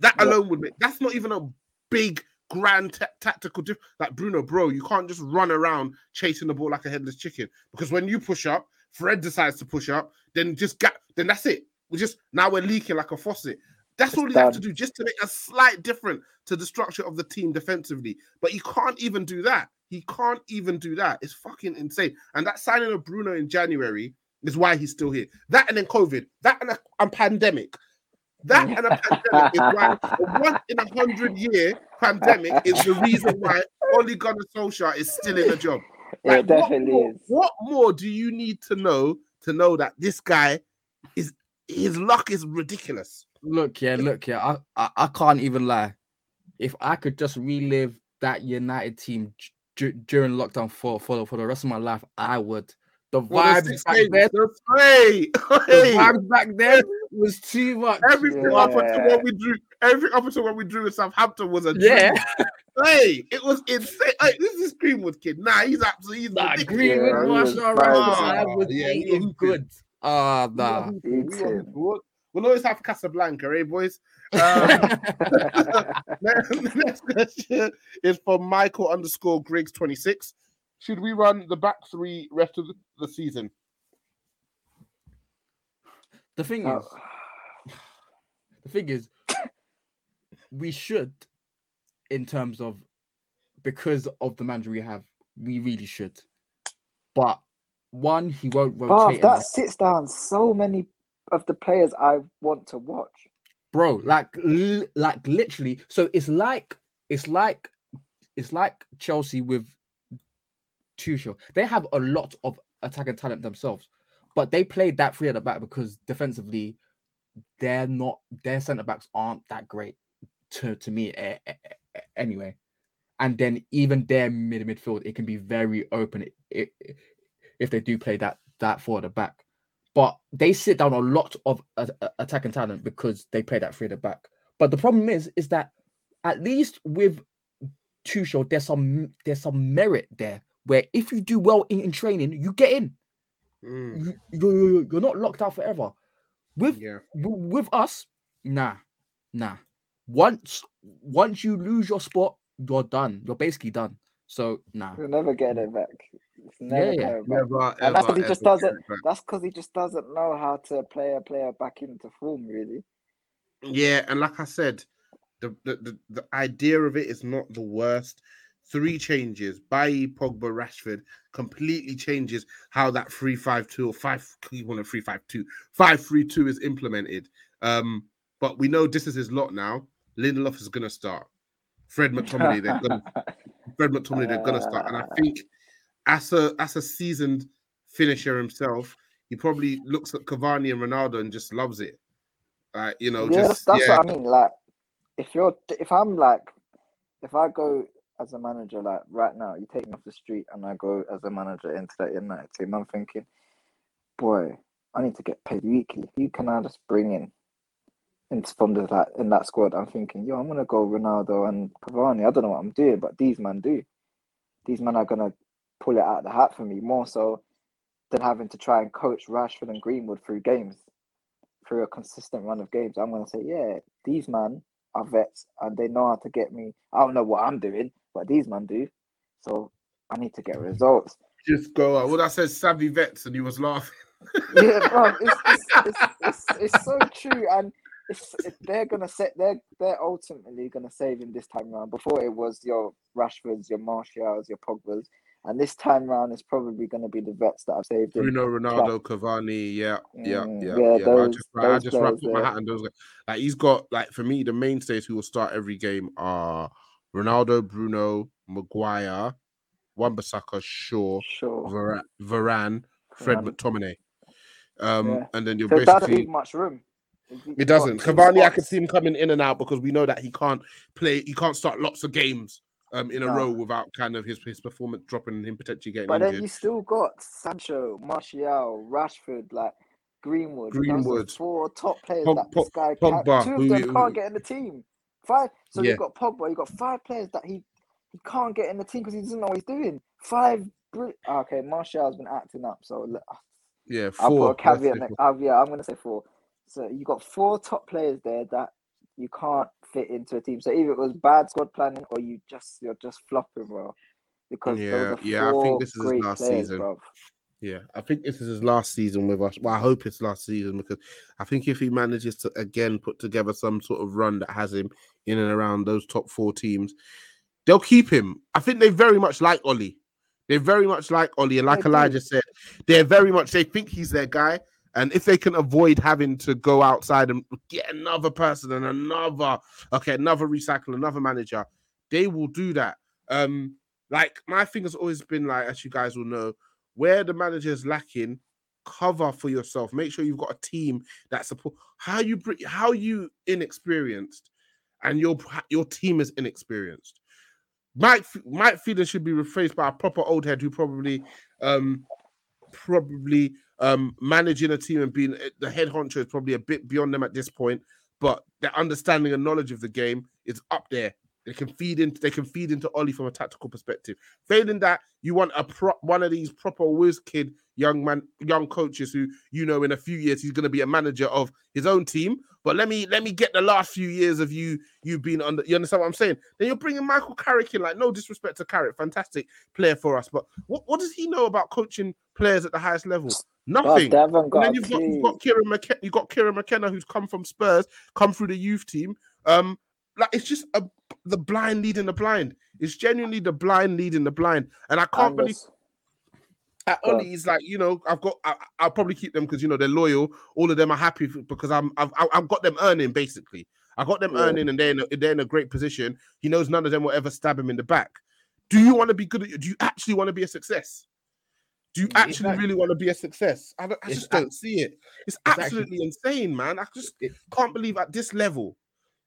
That Yeah. alone would make that's not even a big grand ta- tactical diff. Like Bruno, bro, you can't just run around chasing the ball like a headless chicken because when you push up, Fred decides to push up, then just get, then that's it. We just now we're leaking like a faucet. That's It's all you have to do just to make a slight difference to the structure of the team defensively. But he can't even do that. He can't even do that. It's fucking insane. And that signing of Bruno in January is why he's still here. That and then COVID. That and a, and pandemic. That and a pandemic is why a one in a hundred year pandemic is the reason why Ole Gunnar Solskjaer is still in the job. Yeah, it Like, what more- is. What more do you need to know to know that this guy is his luck is ridiculous? Look, yeah, look, yeah. I, I, I can't even lie. If I could just relive that United team d- during lockdown for, for for the rest of my life, I would. The Well, the vibes six back there, the- hey, the vibes back there was too much. everything up until Yeah. what we drew, everything up until what we drew with Southampton was a dream. Yeah, Hey, it was insane. Hey, this is Greenwood kid. Nah, he's absolutely he's nah, ridiculous. Greenwood, Yeah, he was Martial, fine. Rashford, I was yeah, he eating was good. Ah, nah. We want- we want- Eating. We'll, we'll always have Casablanca, eh, boys? Um, the next question is from Michael underscore Griggs 26. Should we run the back three rest of the, the season? The thing Oh. is, the thing is, we should, in terms of because of the manager we have, we really should. But one, he won't rotate. that sits down so many of the players I want to watch. bro like li- like literally so it's like it's like it's like chelsea with Tuchel. they have a lot of attacking talent themselves but they played that three at the back because defensively they're not their center backs aren't that great to to me eh, eh, eh, anyway and then even their mid midfield it can be very open i- i- if they do play that that four at the back but they sit down a lot of a- attacking talent because they play that three at the back. But the problem is, is that at least with Tuchel, there's some there's some merit there where if you do well in, in training, you get in. Mm, You, you you're not locked out forever. With yeah. w- with us, nah, nah. Once once you lose your spot, you're done. You're basically done. So nah. You'll never get it back. Never Yeah, coming back. Never, And that's ever, because he just doesn't. get it back. That's because he just doesn't know how to play a player back into form. Really. Yeah, and like I said, the, the the the idea of it is not the worst. Three changes: Bailly, Pogba, Rashford, completely changes how that three-five-two or five. You want a three-five-two, five-three-two is implemented. Um, but we know this is his lot now. Lindelof is gonna start. Fred McTominay, they're gonna Fred McTominay, they're gonna start, and I think as a as a seasoned finisher himself, he probably looks at Cavani and Ronaldo and just loves it. Like you know, yeah, just that's, that's yeah. what I mean. Like, if you're, if I'm like, if I go as a manager, like right now, you take me off the street and I go as a manager into that United team, I'm thinking, boy, I need to get paid weekly. Who can I just bring in? And the like in that squad, I'm thinking, yo, I'm gonna go Ronaldo and Cavani. I don't know what I'm doing, but these men do. These men are gonna pull it out of the hat for me more so than having to try and coach Rashford and Greenwood through games through a consistent run of games, I'm gonna say, yeah, these man are vets and they know how to get me. I don't know what I'm doing, but these man do. So I need to get results. just go out. Well, that says savvy vets, and he was laughing. yeah, bro, it's, it's, it's, it's, it's so true, and they're gonna set they're they're ultimately gonna save him this time around. Before it was your Rashfords, your Martials, your Pogbas, and this time round it's probably gonna be the vets that have saved him. Bruno, Ronaldo, Cavani, yeah, yeah, Mm, yeah, yeah, yeah. I those- just, I just my hat and those. Like he's got like for me, the mainstays who will start every game are Ronaldo, Bruno, Maguire, Wan-Bissaka, Shaw, Sure. Varane, Varane Fred Varane. McTominay. Um, Yeah. and then you're So it doesn't basically leave much room. It doesn't. Cavani, I can see him coming in and out because we know that he can't play. He can't start lots of games um in a row without kind of his his performance dropping and him potentially getting But then injured. you still got Sancho, Martial, Rashford, like Greenwood. Greenwood. four top players Pog- that this guy Pogba, Two of them you- can't get in the team. Five. So Yeah. you've got Pogba. You've got five players that he he can't get in the team because he doesn't know what he's doing. Five. Ah, okay, Martial's been acting up, so le- ah, yeah, I'll four. put a caveat. Next, yeah, I'm gonna say four. So you've got four top players there that you can't fit into a team. So either it was bad squad planning or you just you're just flopping, bro. Because Yeah, yeah, I think this is his last players, season. bro. Yeah, I think this is his last season with us. Well, I hope it's last season because I think if he manages to again put together some sort of run that has him in and around those top four teams, they'll keep him. I think they very much like Ollie. They very much like Ollie, and like. Elijah said, they're very much they think he's their guy. And if they can avoid having to go outside and get another person and another, okay, another recycle, another manager, they will do that. Um, like my thing has always been like, as you guys will know, where the manager is lacking, cover for yourself. Make sure you've got a team that support. How you how you inexperienced, and your your team is inexperienced. Mike Mike Phelan should be replaced by a proper old head who probably um probably um managing a team and being eh, the head honcho is probably a bit beyond them at this point, but their understanding and knowledge of the game is up there. They can feed into they can feed into Ollie from a tactical perspective. Failing that, you want a pro, one of these proper whiz kid young man, young coaches who you know in a few years he's going to be a manager of his own team. But let me let me get the last few years of you you being under. You understand what I'm saying? Then you're bringing Michael Carrick in. Like no disrespect to Carrick, fantastic player for us, but what, what does he know about coaching players at the highest level? Nothing. And then you've got, you've got Kieran McKenna, you've got Kieran McKenna who's come from Spurs, come through the youth team. Um, like it's just a, the blind leading the blind. It's genuinely the blind leading the blind, and I can't believe at. Ollie is like, you know, I've got, I, I'll probably keep them because you know they're loyal. All of them are happy because I'm, I've, I've got them earning basically. I got them Yeah. earning, and they're in a, they're in a great position. He knows none of them will ever stab him in the back. Do you want to be good? At, do you actually want to be a success? Do you actually really want to be a success? I, don't, I just don't see it. It's actually- absolutely insane, man. I just can't believe at this level.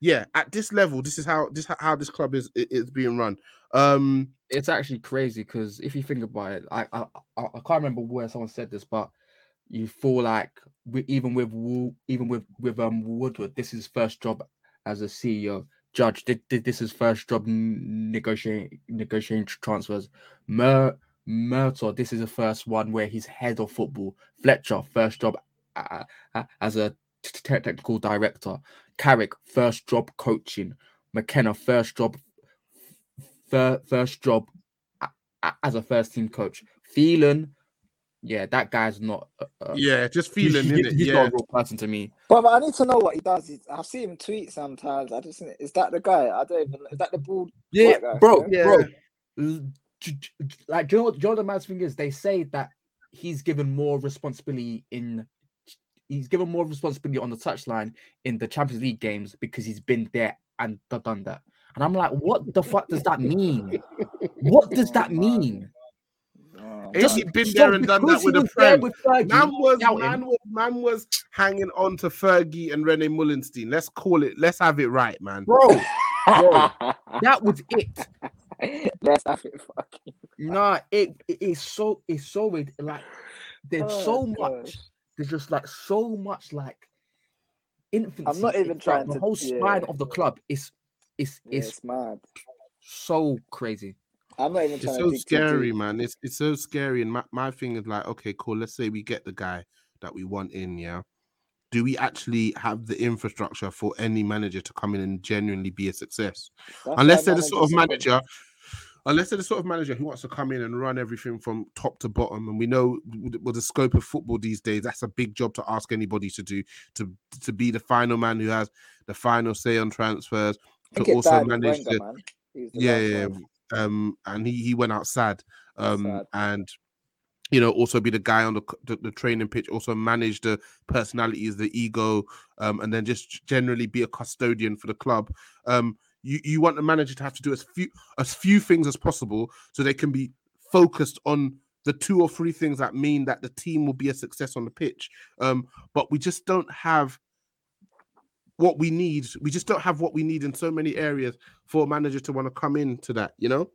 Yeah, at this level, this is how this how this club is is being run. Um, it's actually crazy because if you think about it, I, I I can't remember where someone said this, but you feel like we, even with even with with um Woodward, this is first job as a CEO. Judge did, did this is first job negotiating negotiating transfers. Mer Murtough, this is the first one where he's head of football. Fletcher, first job as a technical director. Carrick, first job coaching. McKenna, first job fir- first job a- a- as a first team coach. Phelan, yeah, that guy's not. Uh, yeah, just he- feeling he- in it. he's Yeah, not a real person to me. But, but I need to know what he does. He's, I see him tweet sometimes. I just is that the guy? I don't even. Is that the bald? Yeah, bro, yeah? bro. Like, do you know what? Do you know what the mad thing is? They say that he's given more responsibility in. He's given more responsibility on the touchline in the Champions League games because he's been there and done that. And I'm like, what the fuck does that mean? What does that oh, mean? Oh, Ain't he man. been there and done that with he a friend? with Fergie, Man was man was man was hanging on to Fergie and Rene Meulensteen. Let's call it. Let's have it right, man. bro. Bro, that was it. Let's have it fucking. Nah, it, it it's so it's so weird. Like there's Oh, so gosh. much. There's just like so much like infancy. I'm not even It's like trying the to- whole spine of the club is is Yeah, is it's mad. so crazy. I'm not even It's trying to so dig scary, man. It's it's so scary. And my, my thing is like, okay, cool. Let's say we get the guy that we want in, yeah. Do we actually have the infrastructure for any manager to come in and genuinely be a success? That's unless they're the sort of managers are- manager unless they're the sort of manager who wants to come in and run everything from top to bottom and we know with the scope of football these days that's a big job to ask anybody to do to to be the final man who has the final say on transfers to also manage Wenger, the man. He was the yeah yeah um and he he went out sad um Sad. and you know also be the guy on the, the the training pitch also manage the personalities the ego um and then just generally be a custodian for the club um you, you want the manager to have to do as few as few things as possible so they can be focused on the two or three things that mean that the team will be a success on the pitch. Um but we just don't have what we need. We just don't have what we need in so many areas for a manager to want to come into that you know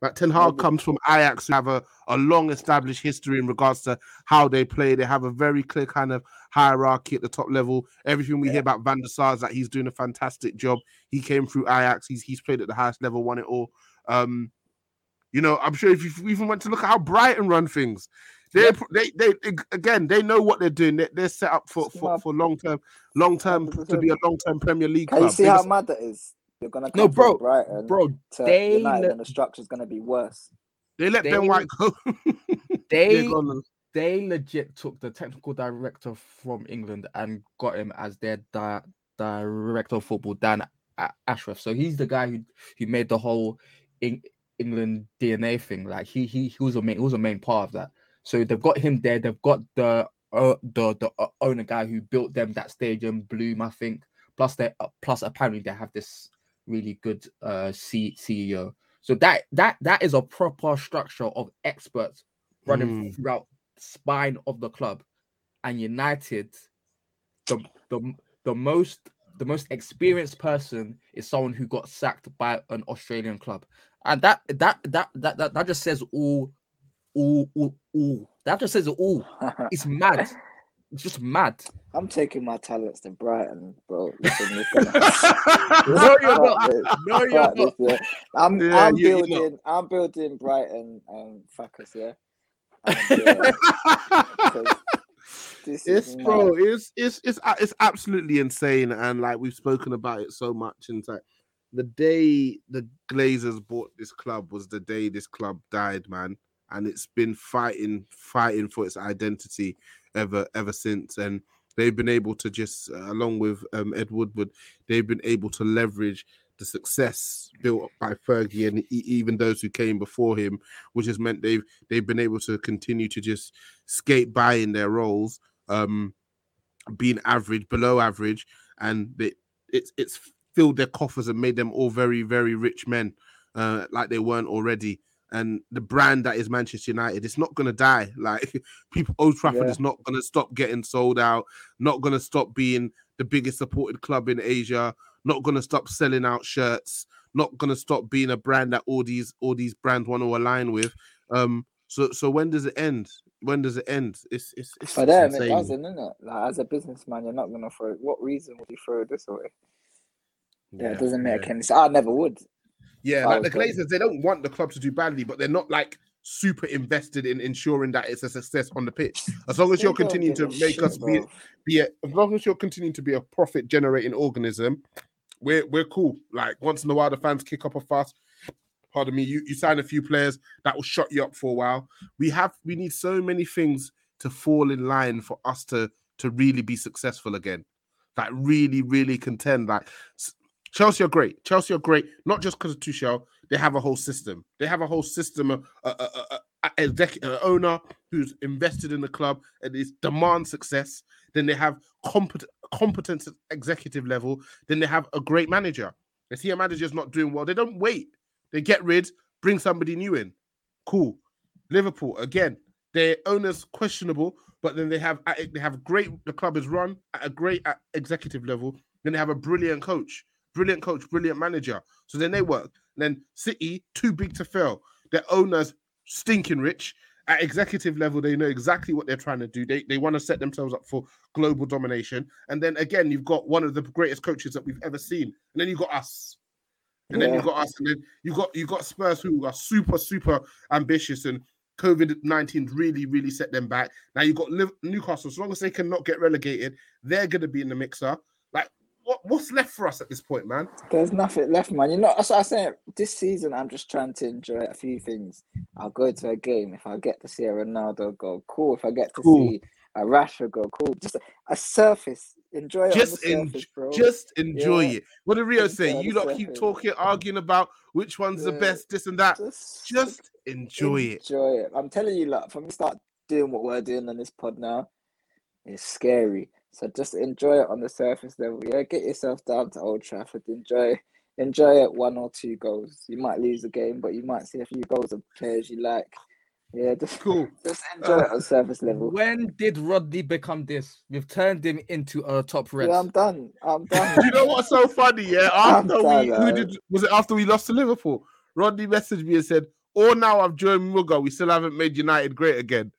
like Ten Hag comes from Ajax, who have a, a long established history in regards to how they play. They have a very clear kind of hierarchy at the top level. Everything we hear about Van der Sar is that he's doing a fantastic job. He came through Ajax. He's he's played at the highest level, won it all. Um, you know, I'm sure if you even went to look at how Brighton run things, They, Yep. they, they, again, they know what they're doing. They, they're set up for, for, for long term, long term to be a long term Premier League Can club. you see They how just- mad that is? You're gonna No, bro, Brighton Bro, they United, let- and the structure's gonna be worse. they let Ben White go. they Yeah, go on then. they legit took the technical director from England and got him as their di- director of football, Dan Ashworth. So he's the guy who who made the whole Eng- England DNA thing. Like he he he was a main he was a main part of that. So they've got him there. They've got the uh, the the uh, owner guy who built them that stadium, Bloom, I think. Plus they uh, plus apparently they have this really good uh C- CEO. So that that that is a proper structure of experts running Mm. throughout spine of the club. And United, the the the most the most experienced person is someone who got sacked by an Australian club, and that that that that that, that just says all, all, all, all. That just says all. It's mad. It's just mad. I'm taking my talents to Brighton, bro. Listen, gonna- No, you're not. No, you're not. yeah. I'm Yeah, I'm you- building I'm building Brighton um fuckers, yeah. And, yeah, 'cause this it's is bro, it's it's it's it's absolutely insane, and like we've spoken about it so much. And like the day the Glazers bought this club was the day this club died, man. And it's been fighting, fighting for its identity ever ever since. And they've been able to just, uh, along with um, Ed Woodward, they've been able to leverage the success built by Fergie and even those who came before him, which has meant they've they've been able to continue to just skate by in their roles, um, being average, below average, and they, it's it's filled their coffers and made them all very very rich men, uh, like they weren't already. And the brand that is Manchester United, it's not gonna die. Like people, Old Trafford Yeah. is not gonna stop getting sold out. Not gonna stop being the biggest supported club in Asia. Not gonna stop selling out shirts. Not gonna stop being a brand that all these all these brands want to align with. Um. So so when does it end? When does it end? It's it's, it's For them, it insane. doesn't, isn't it? Like as a businessman, you're not gonna throw. What reason would you throw this away? Yeah, it doesn't make yeah. any sense. I never would. Yeah, like the Glazers, they don't want the club to do badly, but they're not like super invested in ensuring that it's a success on the pitch. As long as you're continuing to make shit, us be, be a, as long as you're continuing to be a profit generating organism, we're we're cool. Like once in a while, the fans kick up a fuss. Pardon me, you, you sign a few players that will shut you up for a while. We have we need so many things to fall in line for us to to really be successful again. Like really, really contend. Like s- Chelsea are great. Chelsea are great, not just because of Tuchel. They have a whole system. They have a whole system, uh, uh, uh, a, a, a, a, a, owner who's invested in the club and is demand success. Then they have competent, at executive level. Then they have a great manager. They see a manager's not doing well. They don't wait. They get rid, bring somebody new in. Cool. Liverpool again. Their owners questionable, but then they have they have great. The club is run at a great uh, executive level. Then they have a brilliant coach, brilliant coach, brilliant manager. So then they work. then City too big to fail. Their owners stinking rich. At executive level, they know exactly what they're trying to do. They they want to set themselves up for global domination. And then again, you've got one of the greatest coaches that we've ever seen. And then you've got us. And then you've got us, and then you got you got Spurs who are super, super ambitious and COVID 19 really, really set them back. Now you've got Newcastle, as long as they cannot get relegated, they're going to be in the mixer. What, what's left for us at this point, man? There's nothing left, man. You know, that's what I said. This season, I'm just trying to enjoy a few things. I'll go to a game if I get to see a Ronaldo go, cool. If I get to Cool. see a Rashford go, cool. Just a, a surface. Enjoy Just, the en- surface, just enjoy Yeah. it. What did Rio Enjoy say? You lot keep talking, arguing about which one's the best, this and that. just, Just enjoy it. Enjoy it. I'm telling you, like, from we start doing what we're doing on this pod now, it's scary. So just enjoy it on the surface level. Yeah, get yourself down to Old Trafford. Enjoy, enjoy it. One or two goals. You might lose the game, but you might see a few goals of players you like. Yeah, just Cool. just enjoy it uh, on surface level. When did Rodney become this? We've turned him into a top red. Yeah, I'm done. I'm done. You know what's so funny? Yeah, after we who did was it after we lost to Liverpool? Rodney messaged me and said, "Or now I've joined Muga, we still haven't made United great again."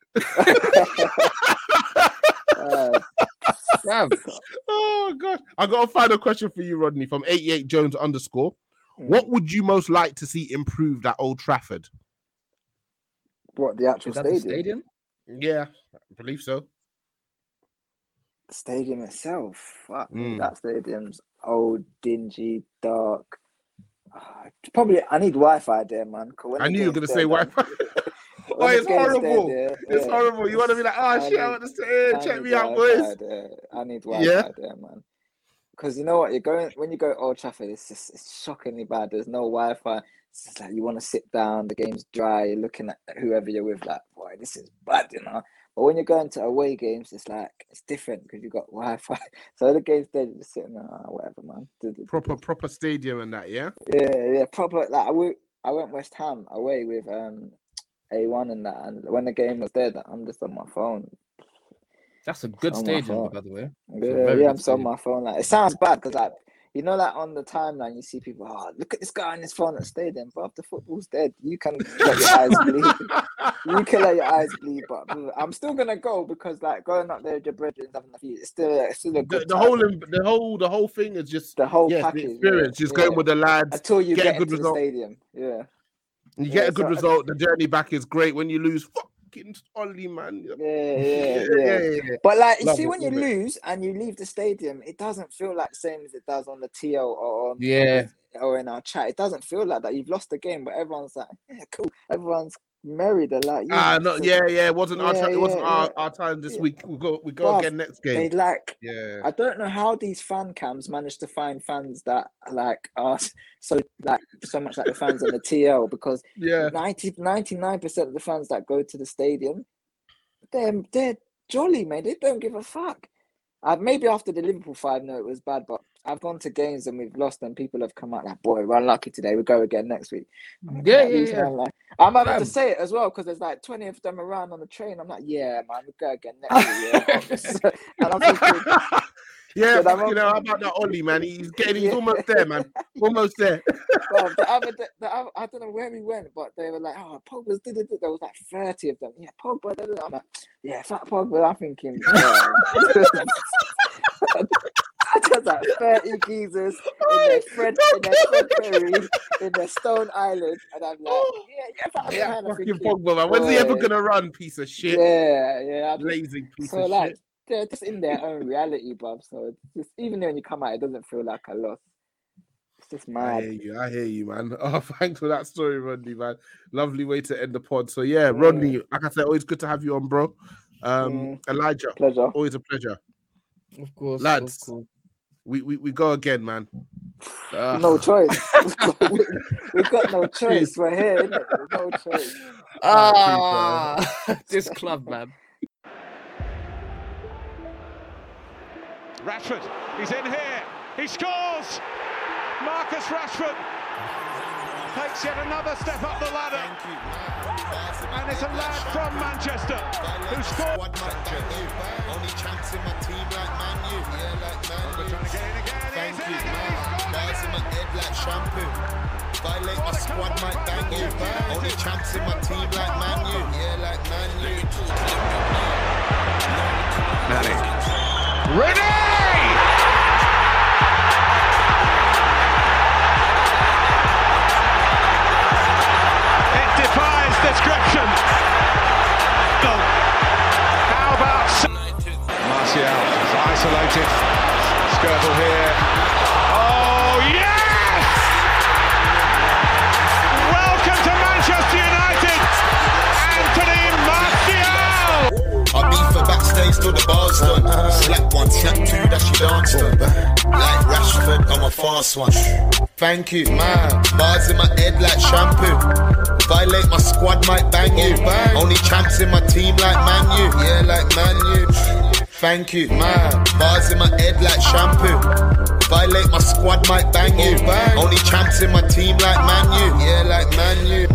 Oh god! I got a final question for you, Rodney, from 88 Jones underscore. Mm. What would you most like to see improved at Old Trafford? what the actual is that the stadium? stadium? Yeah, I believe so. The stadium itself, fuck me, Mm. that stadium's old, dingy, dark. Ah, probably, I need Wi-Fi there, man. I knew you were gonna say Wi-Fi. when Oh, it's horrible. there, It's yeah. horrible. You want to be like, oh I shit, I need- want to stay in. I Check need me out, boys. There. I need Wi-Fi there, man. Because you know what, you're going when you go Old Trafford, it's just it's shockingly bad. There's no Wi-Fi. It's just like you want to sit down. The game's dry. You're looking at whoever you're with, like, boy, this is bad, you know. But when you're going to away games, it's like it's different because you've got Wi-Fi. So the game's dead. You're just sitting there, "Ah, whatever, man. Proper, proper stadium and that, yeah. yeah, yeah, proper. Like I went, I went West Ham away with um A1 and that, and when the game was dead, I'm just on my phone. That's a good stadium, by the way. Yeah, yeah, I'm just on my phone. Like it sounds bad because like you know, like on the timeline, you see people. Oh, look at this guy on his phone at the stadium. But the football's dead. You can let your eyes bleed. You can let your eyes bleed. But I'm still gonna go because like going up there with your brethren having a few. It's still, it's still a The, good. the time, whole, the whole, the whole thing is just the whole yes, package. the yeah, experience. Just yeah. going with the lads. until you get a good into result. the stadium. Yeah. You Yeah, get a good so- result. The journey back is great. When you lose, fucking Ollie, man. Yeah, yeah, yeah. yeah. But like you Love see, it, when you it. lose and you leave the stadium, it doesn't feel like the same as it does on the TL or on Yeah. or in our chat. It doesn't feel like that. You've lost the game, but everyone's like, yeah, cool. Everyone's married. a lot. like, Ah, yeah, no, so yeah, yeah. It wasn't our time. It wasn't yeah, our, yeah. our time this Yeah. week. We go, we go again next game. They like. Yeah. I don't know how these fan cams manage to find fans that like are so like so much like the fans on the TL because Yeah. 99 percent of the fans that go to the stadium, they're they're jolly, man. They don't give a fuck. Uh, maybe after the Liverpool five, no, it was bad, but I've gone to games and we've lost, and people have come out like, "Boy, we're unlucky today. We go again next week." I'm Yeah, yeah, yeah. man like- I'm Fam. to say it as well because there's like 20 of them around on the train. I'm like, "Yeah, man, we go again next week." Yeah. I'm thinking, yeah, But you know how about that Ollie, man? He's getting, he's Yeah. almost there, man. Almost there. Well, the other, the, the other, I don't know where we went, but they were like, "Oh, Pogba's did it." There was like thirty of them. Yeah, Pogba. I'm like, "Yeah, fat Pogba." I'm thinking, yeah. Just like thirty geezers in their Fred, in their Fred Perry, in their Stone Island, and I'm like, "Yeah, yeah, fat Yeah, man." I'm fucking Pogba, man. When's he ever gonna run? Piece of shit. Yeah, yeah. I'm- Lazy piece So of like, shit. they're just in their own reality, bruv. So it's just even when you come out, it doesn't feel like a loss. It's just I hear you. I hear you, man. Oh, thanks for that story, Rodney, man. Lovely way to end the pod. So yeah, Rodney, like I said, always good to have you on, bro. Um, Mm. Elijah, Pleasure. always a pleasure. Of course, Lads. Of course. We we, we go again, man. Ah, No choice. We- We've got no choice. We're here, innit? There's no choice. ah, this club, man. Rashford, he's in here. He scores. Marcus Rashford takes yet another step up the ladder. And it's a lad from Manchester who scored. Squad might. Only chance in my team like Man U. Yeah, like Man U. Trying to get in again. Thank He's in you, again. man. He's in my head like shampoo. Violate my squad might bang you. Only chance in my team like Man U. Yeah, like Man U. Ready! Description. How about Martial is isolated. Skirtle here. Oh yes! Welcome to Manchester United, Anthony Martial. I beef her backstage till the bar's done. Slap one, slap two, that she danced on. Like Rashford, I'm a fast one. Thank you, man. Bars in my head like shampoo. Violate my squad, might bang you. Oh, Only champs in my team like Man U. Yeah, like Man U. Thank you, man. Bars in my head like shampoo. Violate my squad, might bang you. Oh, Only champs in my team like Man U. Yeah, like Man U.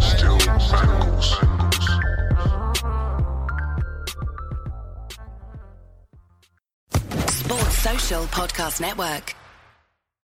Sports Social Podcast Network.